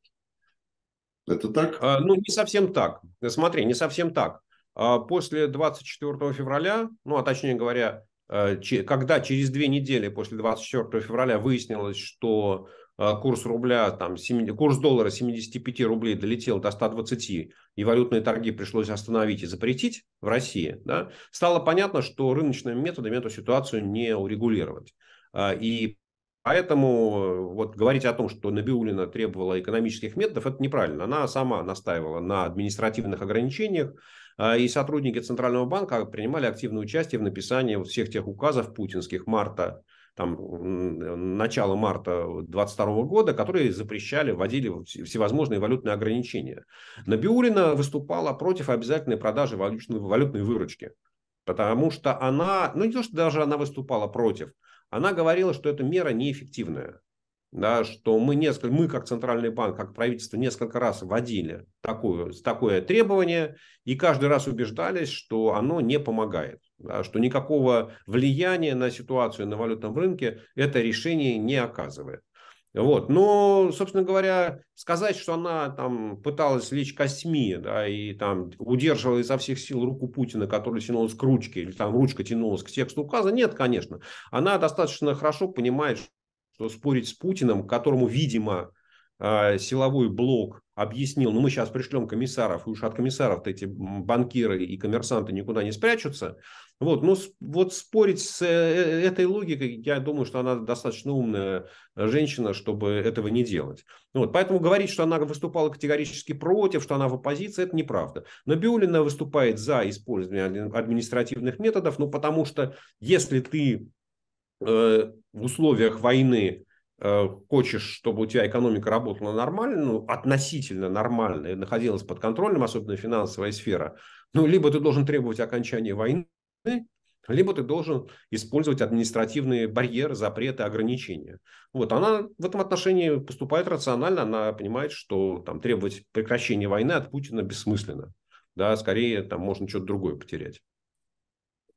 Это так? А, ну, не совсем так. Смотри, не совсем так. А после 24 февраля, ну, а точнее говоря, когда через две недели после 24 февраля выяснилось, что курс рубля, там, 7, курс доллара 75 рублей долетел до 120, и валютные торги пришлось остановить и запретить в России, да, стало понятно, что рыночными методами эту ситуацию не урегулировать. А, и Поэтому вот говорить о том, что Набиулина требовала экономических методов, это неправильно. Она сама настаивала на административных ограничениях, и сотрудники Центрального банка принимали активное участие в написании всех тех указов путинских марта там, начала марта 2022 года, которые запрещали, вводили всевозможные валютные ограничения. Набиулина выступала против обязательной продажи валютной, валютной выручки. Потому что она, ну не то, что даже она выступала против, она говорила, что эта мера неэффективная да, что мы, несколько, мы как Центральный банк, как правительство несколько раз вводили такое, такое требование и каждый раз убеждались, что оно не помогает, что никакого влияния на ситуацию на валютном рынке это решение не оказывает. Вот. Но, собственно говоря, сказать, что она там пыталась лечь костьми, да, и там удерживала изо всех сил руку Путина, которая тянулась к ручке, или там ручка тянулась к тексту указа, нет, конечно. Она достаточно хорошо понимает, что спорить с Путиным, которому, видимо, силовой блок объяснил, ну мы сейчас пришлем комиссаров, и уж от комиссаров-то эти банкиры и коммерсанты никуда не спрячутся. Вот, ну вот спорить с э, э, этой логикой, я думаю, что она достаточно умная женщина, чтобы этого не делать. Вот, поэтому говорить, что она выступала категорически против, что она в оппозиции, это неправда. Но Биулина выступает за использование административных методов, ну потому что если ты Э, в условиях войны э, хочешь, чтобы у тебя экономика работала нормально, ну, относительно нормально и находилась под контролем, особенно финансовая сфера, ну, либо ты должен требовать окончания войны, либо ты должен использовать административные барьеры, запреты, ограничения. Вот она в этом отношении поступает рационально, она понимает, что там, требовать прекращения войны от Путина бессмысленно. Да, скорее там можно что-то другое потерять.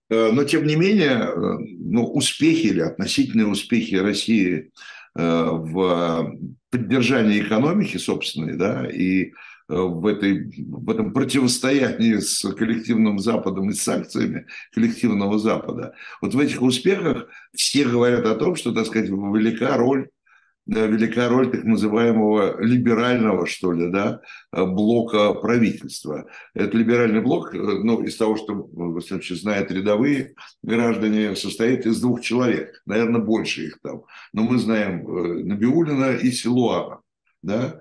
Э, но, тем не менее, э, ну, успехи или относительные успехи России э, в поддержании экономики собственной, да, и в, этой, в этом противостоянии с коллективным Западом и с санкциями коллективного Запада. Вот в этих успехах все говорят о том, что, так сказать, велика роль да, велика роль так называемого либерального, что ли, да, блока правительства. Этот либеральный блок, ну, из того, что, всяком случае, знают рядовые граждане, состоит из двух человек, наверное, больше их там. Но мы знаем э, Набиулина и Силуана, да.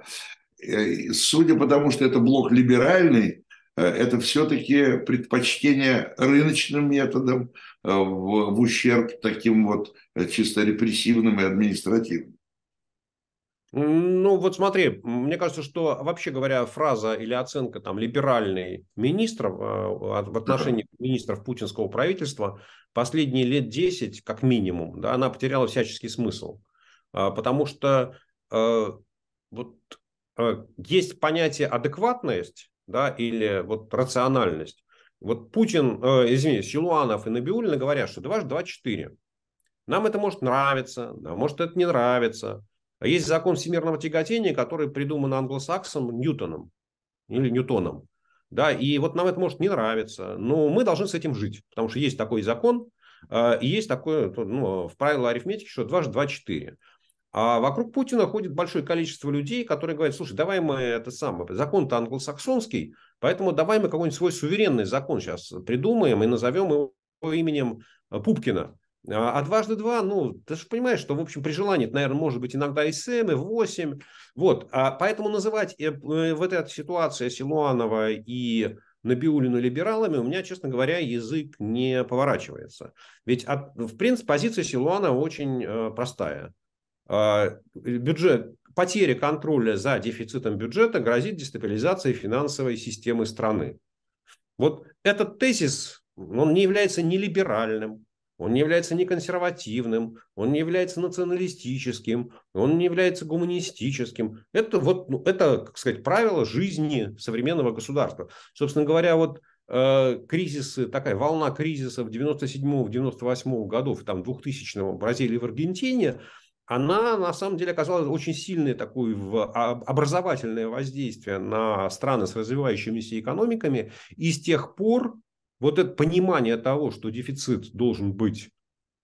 Судя по тому, что это блок либеральный, э, это все-таки предпочтение рыночным методам э, в, в ущерб таким вот чисто репрессивным и административным. Ну, вот смотри, мне кажется, что вообще говоря, фраза или оценка там либеральный министров э, в отношении министров путинского правительства последние лет 10, как минимум, да, она потеряла всяческий смысл. А, потому что э, вот э, есть понятие адекватность да, или вот рациональность. Вот Путин, э, извините, Силуанов и Набиулина говорят, что 2 2 4. Нам это может нравиться, нам может это не нравиться. А есть закон всемирного тяготения, который придуман англосаксом Ньютоном или Ньютоном. Да, и вот нам это может не нравиться, но мы должны с этим жить, потому что есть такой закон, э, и есть такое ну, в правилах арифметики, что 2 2 4. А вокруг Путина ходит большое количество людей, которые говорят, слушай, давай мы это самое, закон-то англосаксонский, поэтому давай мы какой-нибудь свой суверенный закон сейчас придумаем и назовем его именем Пупкина. А, а дважды два, ну, ты же понимаешь, что, в общем, при желании, наверное, может быть иногда и 7, и 8. Вот, а поэтому называть э, э, в этой ситуации Силуанова и Набиулину либералами, у меня, честно говоря, язык не поворачивается. Ведь, от, в принципе, позиция Силуана очень э, простая. Э, бюджет, потеря контроля за дефицитом бюджета грозит дестабилизацией финансовой системы страны. Вот этот тезис, он не является ни либеральным, он не является ни консервативным, он не является националистическим, он не является гуманистическим. Это вот, ну, это, как сказать, правило жизни современного государства. Собственно говоря, вот э, кризисы, такая волна кризисов 97-98 годов, там 2000 в Бразилии в Аргентине, она на самом деле оказала очень сильное такое образовательное воздействие на страны с развивающимися экономиками. И с тех пор вот это понимание того, что дефицит должен быть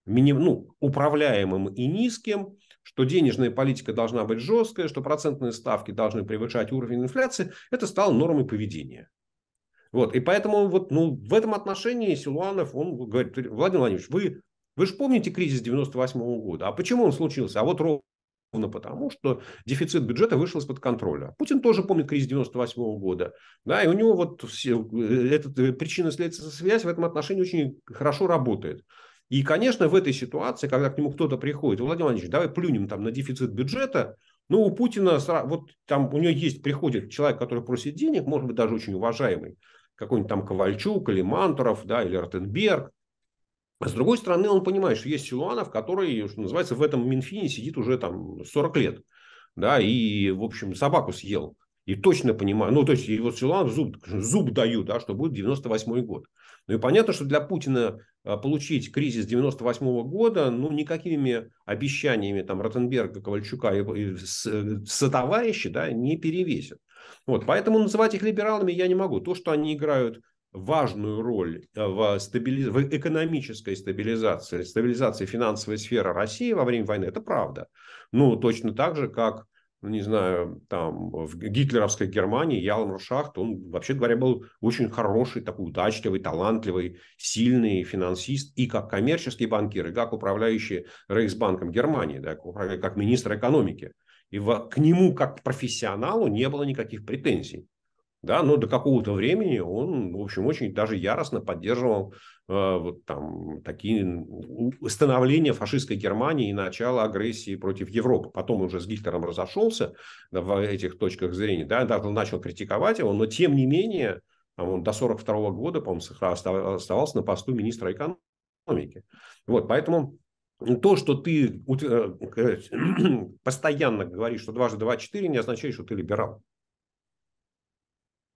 миним, ну, управляемым и низким, что денежная политика должна быть жесткая, что процентные ставки должны превышать уровень инфляции, это стало нормой поведения. Вот, и поэтому вот, ну, в этом отношении Силуанов, он говорит, Владимир Владимирович, вы, вы же помните кризис 98 -го года, а почему он случился? А вот ровно потому, что дефицит бюджета вышел из-под контроля. Путин тоже помнит кризис 98 -го года. Да, и у него вот все, э, эта э, причинно-следственная связь в этом отношении очень хорошо работает. И, конечно, в этой ситуации, когда к нему кто-то приходит, Владимир Владимирович, давай плюнем там на дефицит бюджета, ну, у Путина, вот там у него есть, приходит человек, который просит денег, может быть, даже очень уважаемый, какой-нибудь там Ковальчук или Мантуров, да, или Ротенберг, а с другой стороны, он понимает, что есть Силуанов, который, что называется, в этом Минфине сидит уже там 40 лет. Да, и, в общем, собаку съел. И точно понимаю, ну, то есть, его Силуанов зуб, зуб дают, да, что будет 98 год. Ну, и понятно, что для Путина а, получить кризис 98 года, ну, никакими обещаниями там Ротенберга, Ковальчука и, и сотоварищи, да, не перевесят. Вот, поэтому называть их либералами я не могу. То, что они играют важную роль э, в, стабили... в экономической стабилизации, стабилизации финансовой сферы России во время войны, это правда. Ну, точно так же, как, ну, не знаю, там в гитлеровской Германии Ялмар Шахт, он, вообще говоря, был очень хороший, такой удачливый, талантливый, сильный финансист и как коммерческий банкир, и как управляющий Рейхсбанком Германии, да, как министр экономики. И к нему, как к профессионалу, не было никаких претензий. Да, но до какого-то времени он, в общем, очень даже яростно поддерживал э, вот там такие становления фашистской Германии и начало агрессии против Европы. Потом уже с Гитлером разошелся да, в этих точках зрения, да, даже начал критиковать его, но тем не менее он до 42 года, по-моему, оставался на посту министра экономики. Вот, поэтому то, что ты э, постоянно говоришь, что дважды два четыре, не означает, что ты либерал.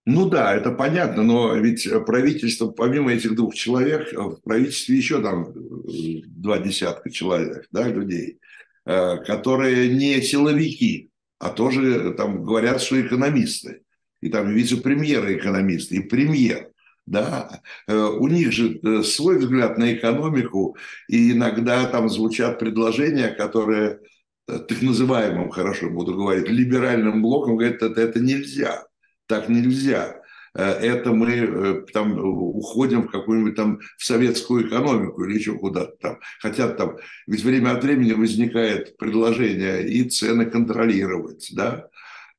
Ну да, это понятно, но ведь правительство, помимо этих двух человек, в правительстве еще там э, два десятка человек, да, людей, э, которые не силовики, а тоже там говорят, что экономисты. И там вице-премьеры экономисты, и премьер. Да, э, у них же свой взгляд на экономику, и иногда там звучат предложения, которые так называемым, хорошо буду говорить, либеральным блоком говорят, это, это нельзя так нельзя. Э, это мы э, там уходим в какую-нибудь там в советскую экономику или еще куда-то там. Хотя там, ведь время от времени возникает предложение и цены контролировать, да,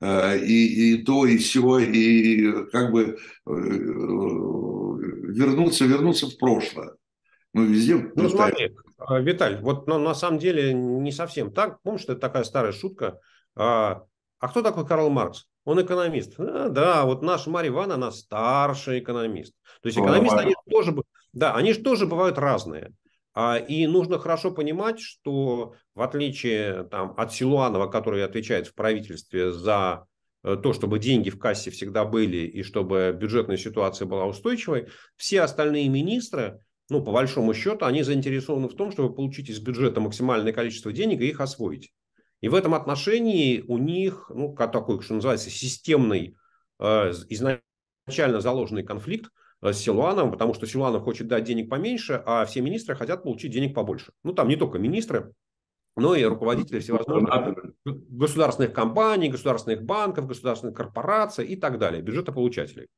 э, и, и то, и все, и как бы вернуться, вернуться в прошлое. Мы везде... Ну, смотри, Виталь, вот но на самом деле не совсем так. Помнишь, это такая старая шутка, А, а кто такой Карл Маркс? Он экономист. А, да, вот наша Марья Ивановна, она старший экономист. То есть экономисты, они тоже, да, они же тоже бывают разные. А, и нужно хорошо понимать, что в отличие там, от Силуанова, который отвечает в правительстве за э, то, чтобы деньги в кассе всегда были и чтобы бюджетная ситуация была устойчивой, все остальные министры, ну, по большому счету, они заинтересованы в том, чтобы получить из бюджета максимальное количество денег и их освоить. И в этом отношении у них, ну, как такой, что называется, системный, э, изначально заложенный конфликт Э, с Силуановым, потому что Силуанов хочет дать денег поменьше, а все министры хотят получить денег побольше. Ну, там не только министры, но и руководители всевозможных государственных компаний, государственных банков, государственных корпораций и так далее, бюджетополучателей.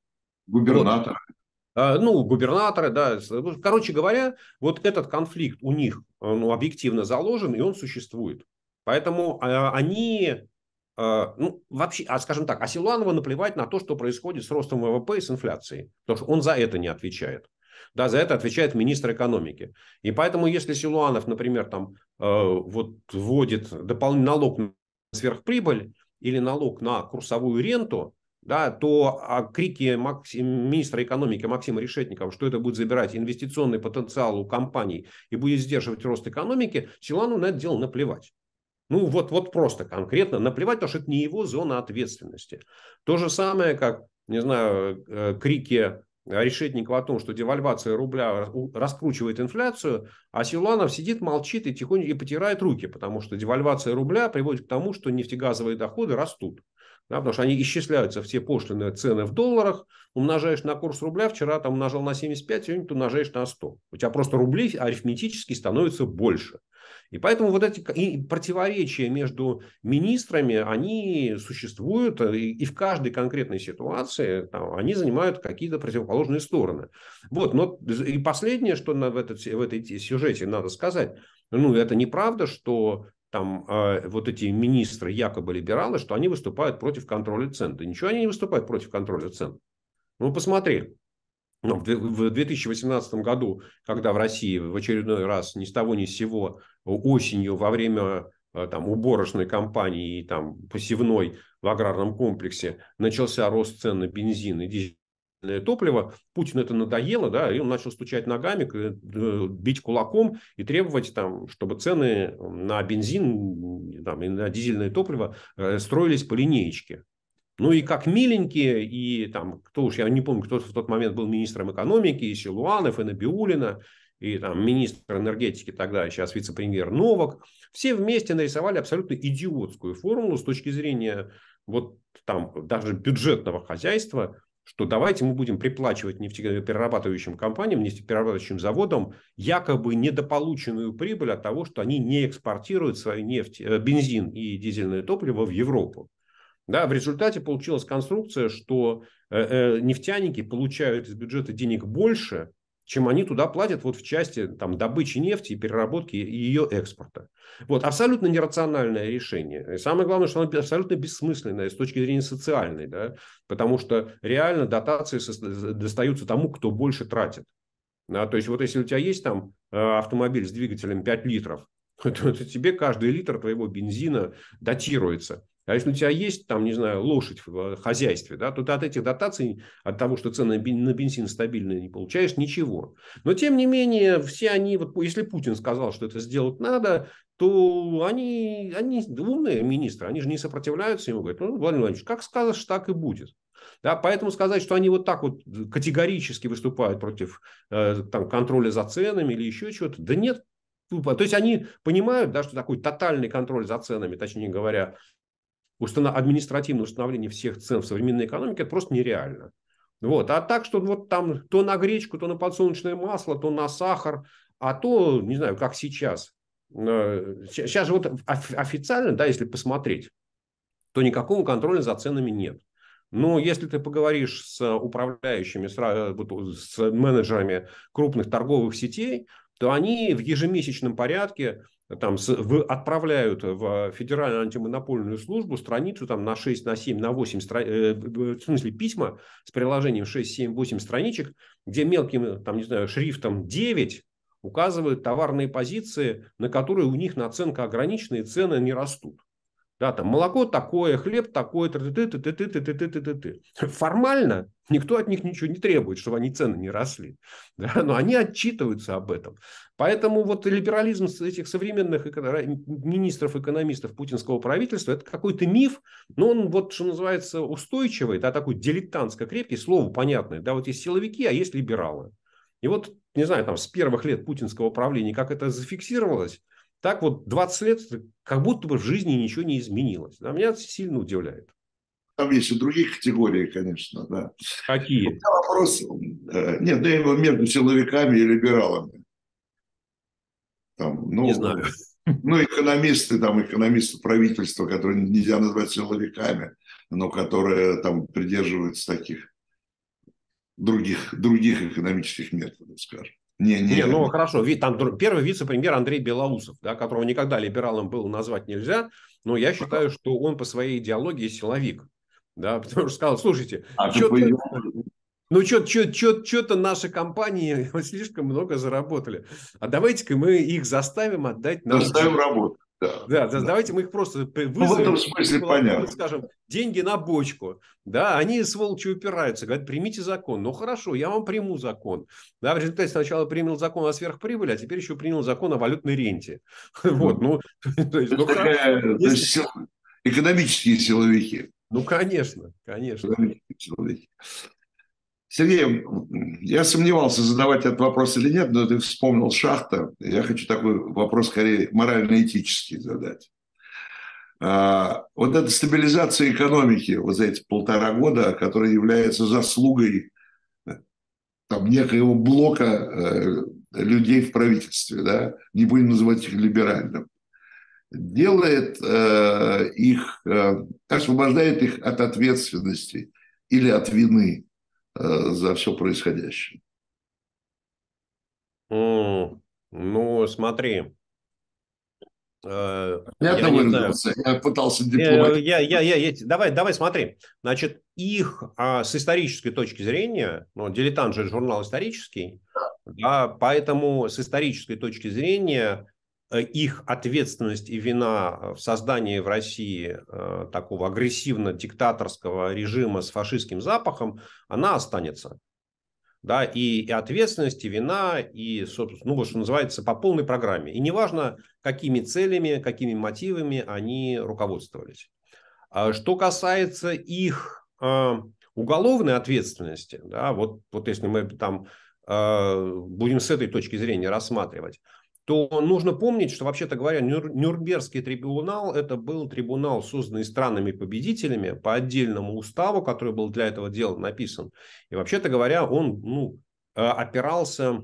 Губернаторы. Вот. А, ну, губернаторы, да. Короче говоря, вот этот конфликт у них ну, объективно заложен, и он существует. Поэтому а, они а, ну, вообще, а скажем так, а Силуанову наплевать на то, что происходит с ростом ВВП и с инфляцией, потому что он за это не отвечает. Да, за это отвечает министр экономики. И поэтому, если Силуанов, например, там, э, вот вводит дополнительный налог на сверхприбыль или налог на курсовую ренту, да, то крики Максим, министра экономики Максима Решетникова, что это будет забирать инвестиционный потенциал у компаний и будет сдерживать рост экономики, Силуанову на это дело наплевать. Ну, вот, вот просто конкретно наплевать, потому что это не его зона ответственности. То же самое, как, не знаю, э, крики Решетникова о том, что девальвация рубля раскручивает инфляцию, а Силуанов сидит, молчит и тихонько и потирает руки, потому что девальвация рубля приводит к тому, что нефтегазовые доходы растут. Да, потому что они исчисляются все пошлиные цены в долларах, умножаешь на курс рубля, вчера там умножал на 75, сегодня ты умножаешь на 100. У тебя просто рублей арифметически становится больше. И поэтому вот эти противоречия между министрами, они существуют, и в каждой конкретной ситуации там, они занимают какие-то противоположные стороны. Вот, но и последнее, что в, этот, в этой сюжете надо сказать, ну, это неправда, что там э, вот эти министры, якобы либералы, что они выступают против контроля цен. Да ничего они не выступают против контроля цен. Ну, посмотри, ну, в 2018 году, когда в России в очередной раз ни с того ни с сего осенью во время э, там, уборочной кампании и там, посевной в аграрном комплексе начался рост цен на бензин и дизельное топливо, Путину это надоело, да, и он начал стучать ногами, э, бить кулаком и требовать, там, чтобы цены на бензин там, и на дизельное топливо э, строились по линеечке. Ну и как миленькие, и там, кто уж, я не помню, кто в тот момент был министром экономики, и Силуанов, и Набиулина, и там министр энергетики тогда, сейчас вице-премьер Новак, все вместе нарисовали абсолютно идиотскую формулу с точки зрения вот там даже бюджетного хозяйства, что давайте мы будем приплачивать нефтеперерабатывающим компаниям, нефтеперерабатывающим заводам якобы недополученную прибыль от того, что они не экспортируют свою нефть, э, бензин и дизельное топливо в Европу. Да, в результате получилась конструкция, что э, э, нефтяники получают из бюджета денег больше, чем они туда платят вот в части там, добычи нефти переработки и ее экспорта. Вот, абсолютно нерациональное решение. И самое главное, что оно абсолютно бессмысленное с точки зрения социальной, да, потому что реально дотации достаются тому, кто больше тратит. Да, то есть вот если у тебя есть там э, автомобиль с двигателем 5 литров, то, то тебе каждый литр твоего бензина датируется. А если у тебя есть, там, не знаю, лошадь в э, хозяйстве, да, то ты от этих дотаций, от того, что цены на бензин стабильные, не получаешь ничего. Но, тем не менее, все они, вот если Путин сказал, что это сделать надо, то они, они умные министры, они же не сопротивляются ему, говорят, ну, Владимир Владимирович, как скажешь, так и будет. Да, поэтому сказать, что они вот так вот категорически выступают против э, там, контроля за ценами или еще чего-то, да нет, то есть они понимают, да, что такой тотальный контроль за ценами, точнее говоря, установ... административное установление всех цен в современной экономике это просто нереально. Вот. А так, что вот там то на гречку, то на подсолнечное масло, то на сахар, а то, не знаю, как сейчас. Сейчас э, же вот официально, да, если посмотреть, то никакого контроля за ценами нет. Но если ты поговоришь с управляющими, с менеджерами крупных торговых сетей, то они в ежемесячном порядке там, с, в, отправляют в Федеральную антимонопольную службу страницу там, на 6, на 7, на 8, стра... э, в смысле письма с приложением 6, 7, 8 страничек, где мелким там, не знаю, шрифтом 9 указывают товарные позиции, на которые у них наценка ограничена и цены не растут. Да, там молоко такое, хлеб такой, ты ты ты ты ты ты ты ты ты ты Формально никто от них ничего не требует, чтобы они цены не росли. Да, но они отчитываются об этом. Поэтому вот либерализм этих современных министров, экономистов путинского правительства, это какой-то миф, но он вот, что называется, устойчивый, да, такой дилетантско крепкий, слово понятное. Да, вот есть силовики, а есть либералы. И вот, не знаю, там с первых лет путинского правления, как это зафиксировалось, так вот 20 лет, как будто бы в жизни ничего не изменилось. А меня это сильно удивляет. Там есть и другие категории, конечно, да. Какие? Вопрос, э, нет, да, его между силовиками и либералами. Там, ну, не знаю. Ну, экономисты, там, экономисты правительства, которые нельзя назвать силовиками, но которые там придерживаются таких других, других экономических методов, скажем. Не, не, не, ну хорошо, там первый вице-премьер Андрей Белоусов, да, которого никогда либералом было назвать нельзя, но я считаю, что он по своей идеологии силовик. Да, потому что сказал, слушайте, а что ну, что-то наши компании слишком много заработали. А давайте-ка мы их заставим отдать. Заставим работать. Да, да, да, давайте мы их просто вызовем. Ну, в этом смысле понятно. Скажем, деньги на бочку. Да, они сволочи упираются, говорят, примите закон. Ну, хорошо, я вам приму закон. Да, в результате сначала принял закон о сверхприбыли, а теперь еще принял закон о валютной ренте. Вот, ну, то есть, ну, экономические силовики. Ну, конечно, конечно. Сергей, я сомневался, задавать этот вопрос или нет, но ты вспомнил шахта. Я хочу такой вопрос, скорее, морально-этический задать. А, вот эта стабилизация экономики вот за эти полтора года, которая является заслугой там, некоего блока э, людей в правительстве, да, не будем называть их либеральным, делает э, их, э, освобождает их от ответственности или от вины Э, за все происходящее. Mm, ну, смотри. Э, я, я, выразился, я пытался дипломатично. Я, я, я, я, давай, давай смотри. Значит, их а, с исторической точки зрения, ну, дилетант же журнал исторический, да, поэтому с исторической точки зрения Э, их ответственность и вина в создании в России э, такого агрессивно-диктаторского режима с фашистским запахом, она останется. Да, и, и ответственность, и вина, и, собственно, ну, что называется, по полной программе. И неважно, какими целями, какими мотивами они руководствовались. А что касается их э, уголовной ответственности, да, вот, вот если мы там э, будем с этой точки зрения рассматривать, то нужно помнить, что, вообще-то говоря, Нюрнбергский трибунал – это был трибунал, созданный странами-победителями по отдельному уставу, который был для этого дела написан. И, вообще-то говоря, он ну, э, опирался,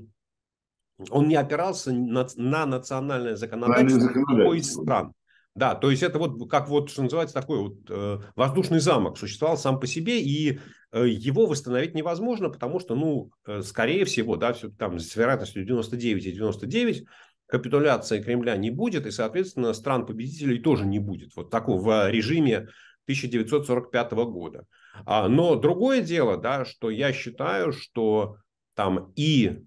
он не опирался на, на национальное законодательство никакой из стран. Да, то есть это вот как вот, что называется, такой вот э, воздушный замок существовал сам по себе, и э, его восстановить невозможно, потому что, ну, э, скорее всего, да, все, там с вероятностью 99 и 99 капитуляции Кремля не будет, и, соответственно, стран-победителей тоже не будет. Вот такого в режиме 1945 года. А, но другое дело, да, что я считаю, что там и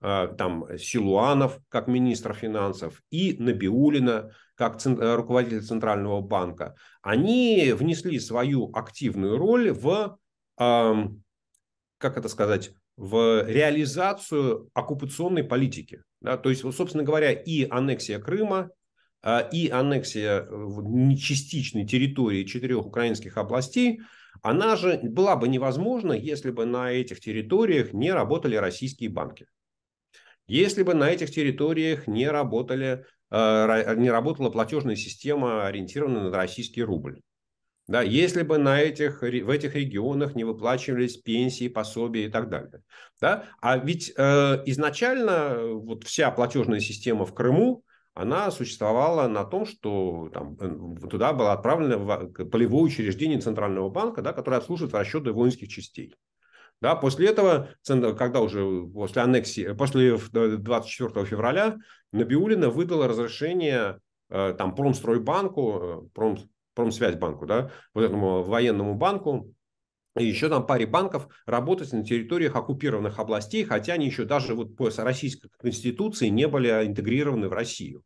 а, там Силуанов как министр финансов и Набиулина как руководитель Центрального банка, они внесли свою активную роль в, как это сказать, в реализацию оккупационной политики. Да? То есть, собственно говоря, и аннексия Крыма, а, и аннексия э, частичной территории четырех украинских областей, она же была бы невозможна, если бы на этих территориях не работали российские банки. Если бы на этих территориях не, работали, э, не работала платежная система, ориентированная на российский рубль. Да, если бы на этих, в этих регионах не выплачивались пенсии, пособия и так далее. Да? А ведь э, изначально э, вот вся платежная система в Крыму, она существовала на том, что там, э, туда было отправлено полевое учреждение Центрального банка, да, которое обслуживает расчеты воинских частей. Да, после этого, когда уже после аннексии, после 24 февраля Набиулина выдала разрешение э, там, Промстройбанку, Пром, Промсвязьбанку, да, вот этому военному банку, и еще там паре банков работать на территориях оккупированных областей, хотя они еще даже вот по российской конституции не были интегрированы в Россию.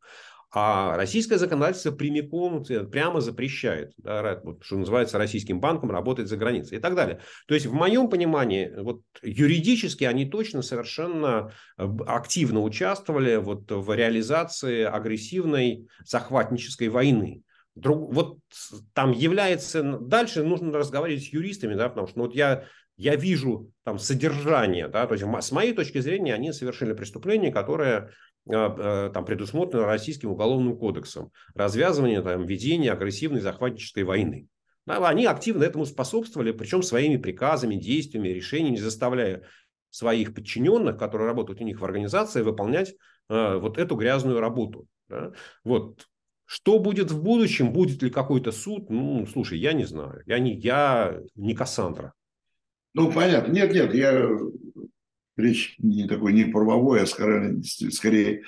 А российское законодательство прямиком, прямо запрещает, да, вот, что называется, российским банком работать за границей и так далее. То есть, в моем понимании, вот, юридически они точно совершенно э, активно участвовали вот, в реализации агрессивной захватнической войны. Друг, вот там является... Дальше нужно разговаривать с юристами, да, потому что ну, вот я я вижу там содержание, да, то есть с моей точки зрения они совершили преступление, которое а, а, там предусмотрено Российским уголовным кодексом. Развязывание, там, ведение агрессивной захватнической войны. Они активно этому способствовали, причем своими приказами, действиями, решениями, заставляя своих подчиненных, которые работают у них в организации, выполнять э, вот эту грязную работу. Да? Вот. Что будет в будущем? Будет ли какой-то суд? Ну, слушай, я не знаю. Я не, я не Кассандра. Ну, понятно. Нет, нет, я речь не такой не правовой, а скорее, скорее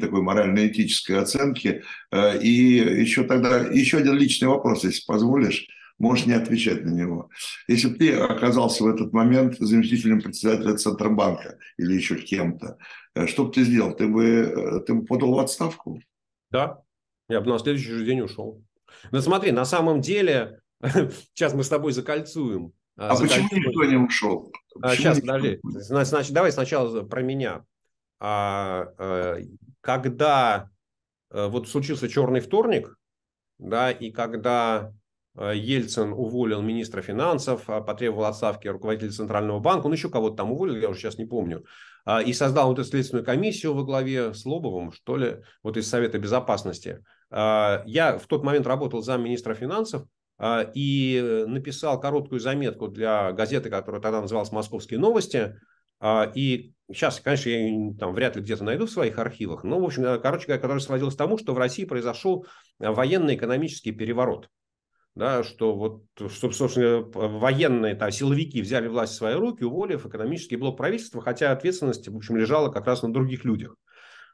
такой морально-этической оценки. Э, и еще тогда, еще один личный вопрос, если позволишь, можешь не отвечать на него. Если бы ты оказался в этот момент заместителем председателя Центробанка или еще кем-то, э, что бы ты сделал? Ты бы, э, ты бы подал в отставку? Да, я бы на следующий же день ушел. Но смотри, на самом деле, сейчас мы с тобой закольцуем а, а почему никто не ушел? А, сейчас, подожди. Значит, давай сначала про меня. А, а, когда а, вот случился черный вторник, да, и когда Ельцин уволил министра финансов, потребовал отставки руководителя Центрального банка, он еще кого-то там уволил, я уже сейчас не помню, и создал вот эту следственную комиссию во главе с Лобовым, что ли, вот из Совета Безопасности. Я в тот момент работал замминистра финансов, а, и написал короткую заметку для газеты, которая тогда называлась «Московские новости». А, и сейчас, конечно, я ее там вряд ли где-то найду в своих архивах, но, в общем, короче говоря, которая сводилась к тому, что в России произошел военно-экономический переворот. Да, что вот, чтобы, собственно, военные там, силовики взяли власть в свои руки, уволив экономический блок правительства, хотя ответственность, в общем, лежала как раз на других людях.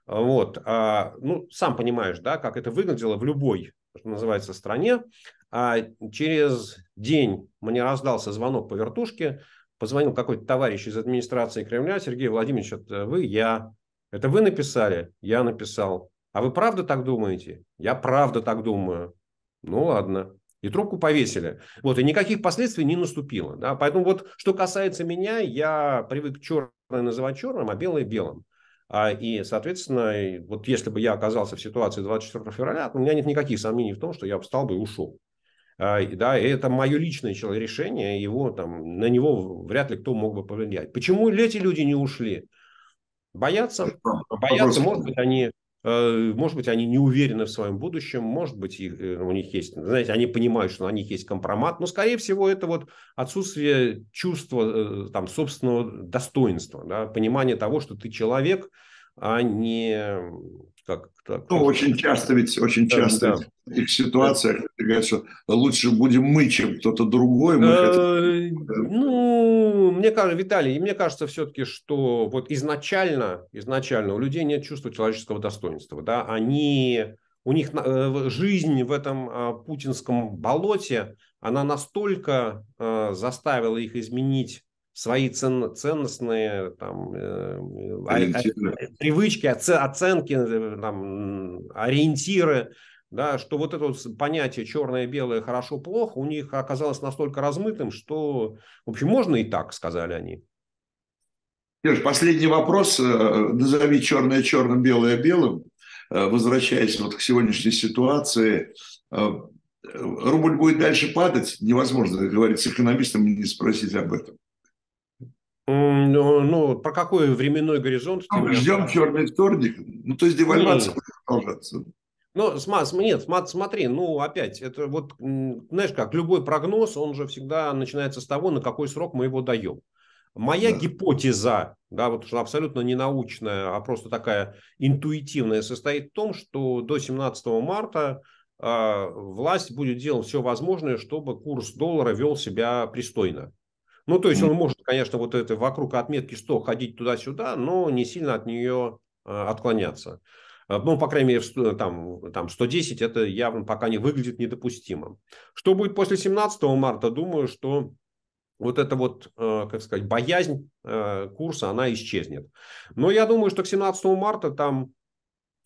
Вот. А, ну, сам понимаешь, да, как это выглядело в любой, что называется, стране. А через день мне раздался звонок по вертушке, позвонил какой-то товарищ из администрации Кремля, Сергей Владимирович, это вы, я. Это вы написали? Я написал. А вы правда так думаете? Я правда так думаю. Ну ладно. И трубку повесили. Вот, и никаких последствий не наступило. Да? Поэтому вот, что касается меня, я привык черное называть черным, а белое белым. А, и, соответственно, вот если бы я оказался в ситуации 24 февраля, у меня нет никаких сомнений в том, что я встал бы и ушел. А, да, это мое личное решение, его там, на него вряд ли кто мог бы повлиять. Почему эти люди не ушли? Боятся, боятся, может быть, они может быть, они не уверены в своем будущем, может быть, их, э, у них есть, знаете, они понимают, что у них есть компромат, но, скорее всего, это вот отсутствие чувства э, там, собственного достоинства, да, понимание того, что ты человек, а не как, так, ну, очень часто ведь, очень да, часто да. в этих ситуациях говорят, что лучше будем мы, чем кто-то другой. Мы э, ну, мне кажется, Виталий, мне кажется все-таки, что вот изначально, изначально у людей нет чувства человеческого достоинства, да, они, у них э, жизнь в этом а, путинском болоте, она настолько э, заставила их изменить свои цен, ценностные там, э, привычки, оценки, э, там, ориентиры, да, что вот это вот понятие черное-белое, хорошо-плохо у них оказалось настолько размытым, что, в общем, можно и так, сказали они. Сереж, последний вопрос. Э, назови черное черным, белое белым. Возвращаясь вот к сегодняшней ситуации, рубль будет дальше падать? Невозможно говорить с экономистом и не спросить об этом. Ну, ну, про какой временной горизонт? Ну, ждем черный вторник. Ну, то есть девальвация будет продолжаться. Ну, нет, смотри, ну, опять, это вот, знаешь как, любой прогноз, он же всегда начинается с того, на какой срок мы его даем. Моя да. гипотеза, да, вот абсолютно не научная, а просто такая интуитивная, состоит в том, что до 17 марта э, власть будет делать все возможное, чтобы курс доллара вел себя пристойно. Ну, то есть он может, конечно, вот это вокруг отметки 100 ходить туда-сюда, но не сильно от нее а, отклоняться. А, ну, по крайней мере, там, там 110 это явно пока не выглядит недопустимым. Что будет после 17 марта, думаю, что вот эта вот, а, как сказать, боязнь курса, она исчезнет. Но я думаю, что к 17 марта там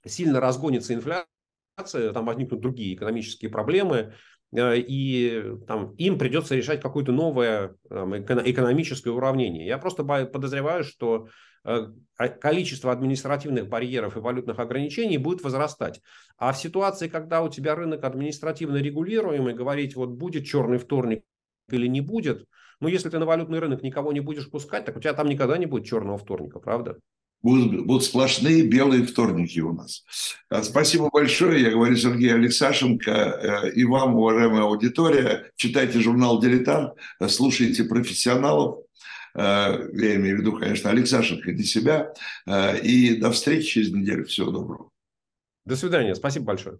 сильно разгонится инфляция там возникнут другие экономические проблемы, э, и там, им придется решать какое-то новое там, экономическое уравнение. Я просто подозреваю, что э, количество административных барьеров и валютных ограничений будет возрастать. А в ситуации, когда у тебя рынок административно регулируемый, говорить, вот будет черный вторник или не будет, ну, если ты на валютный рынок никого не будешь пускать, так у тебя там никогда не будет черного вторника, правда? Будут, будут сплошные белые вторники у нас. А, спасибо большое. Я говорю Сергей Алексашенко. Э, и вам, уважаемая аудитория, читайте журнал «Дилетант», слушайте профессионалов. Э, я имею в виду, конечно, Алексашенко для себя. Э, и до встречи через неделю. Всего доброго. До свидания. Спасибо большое.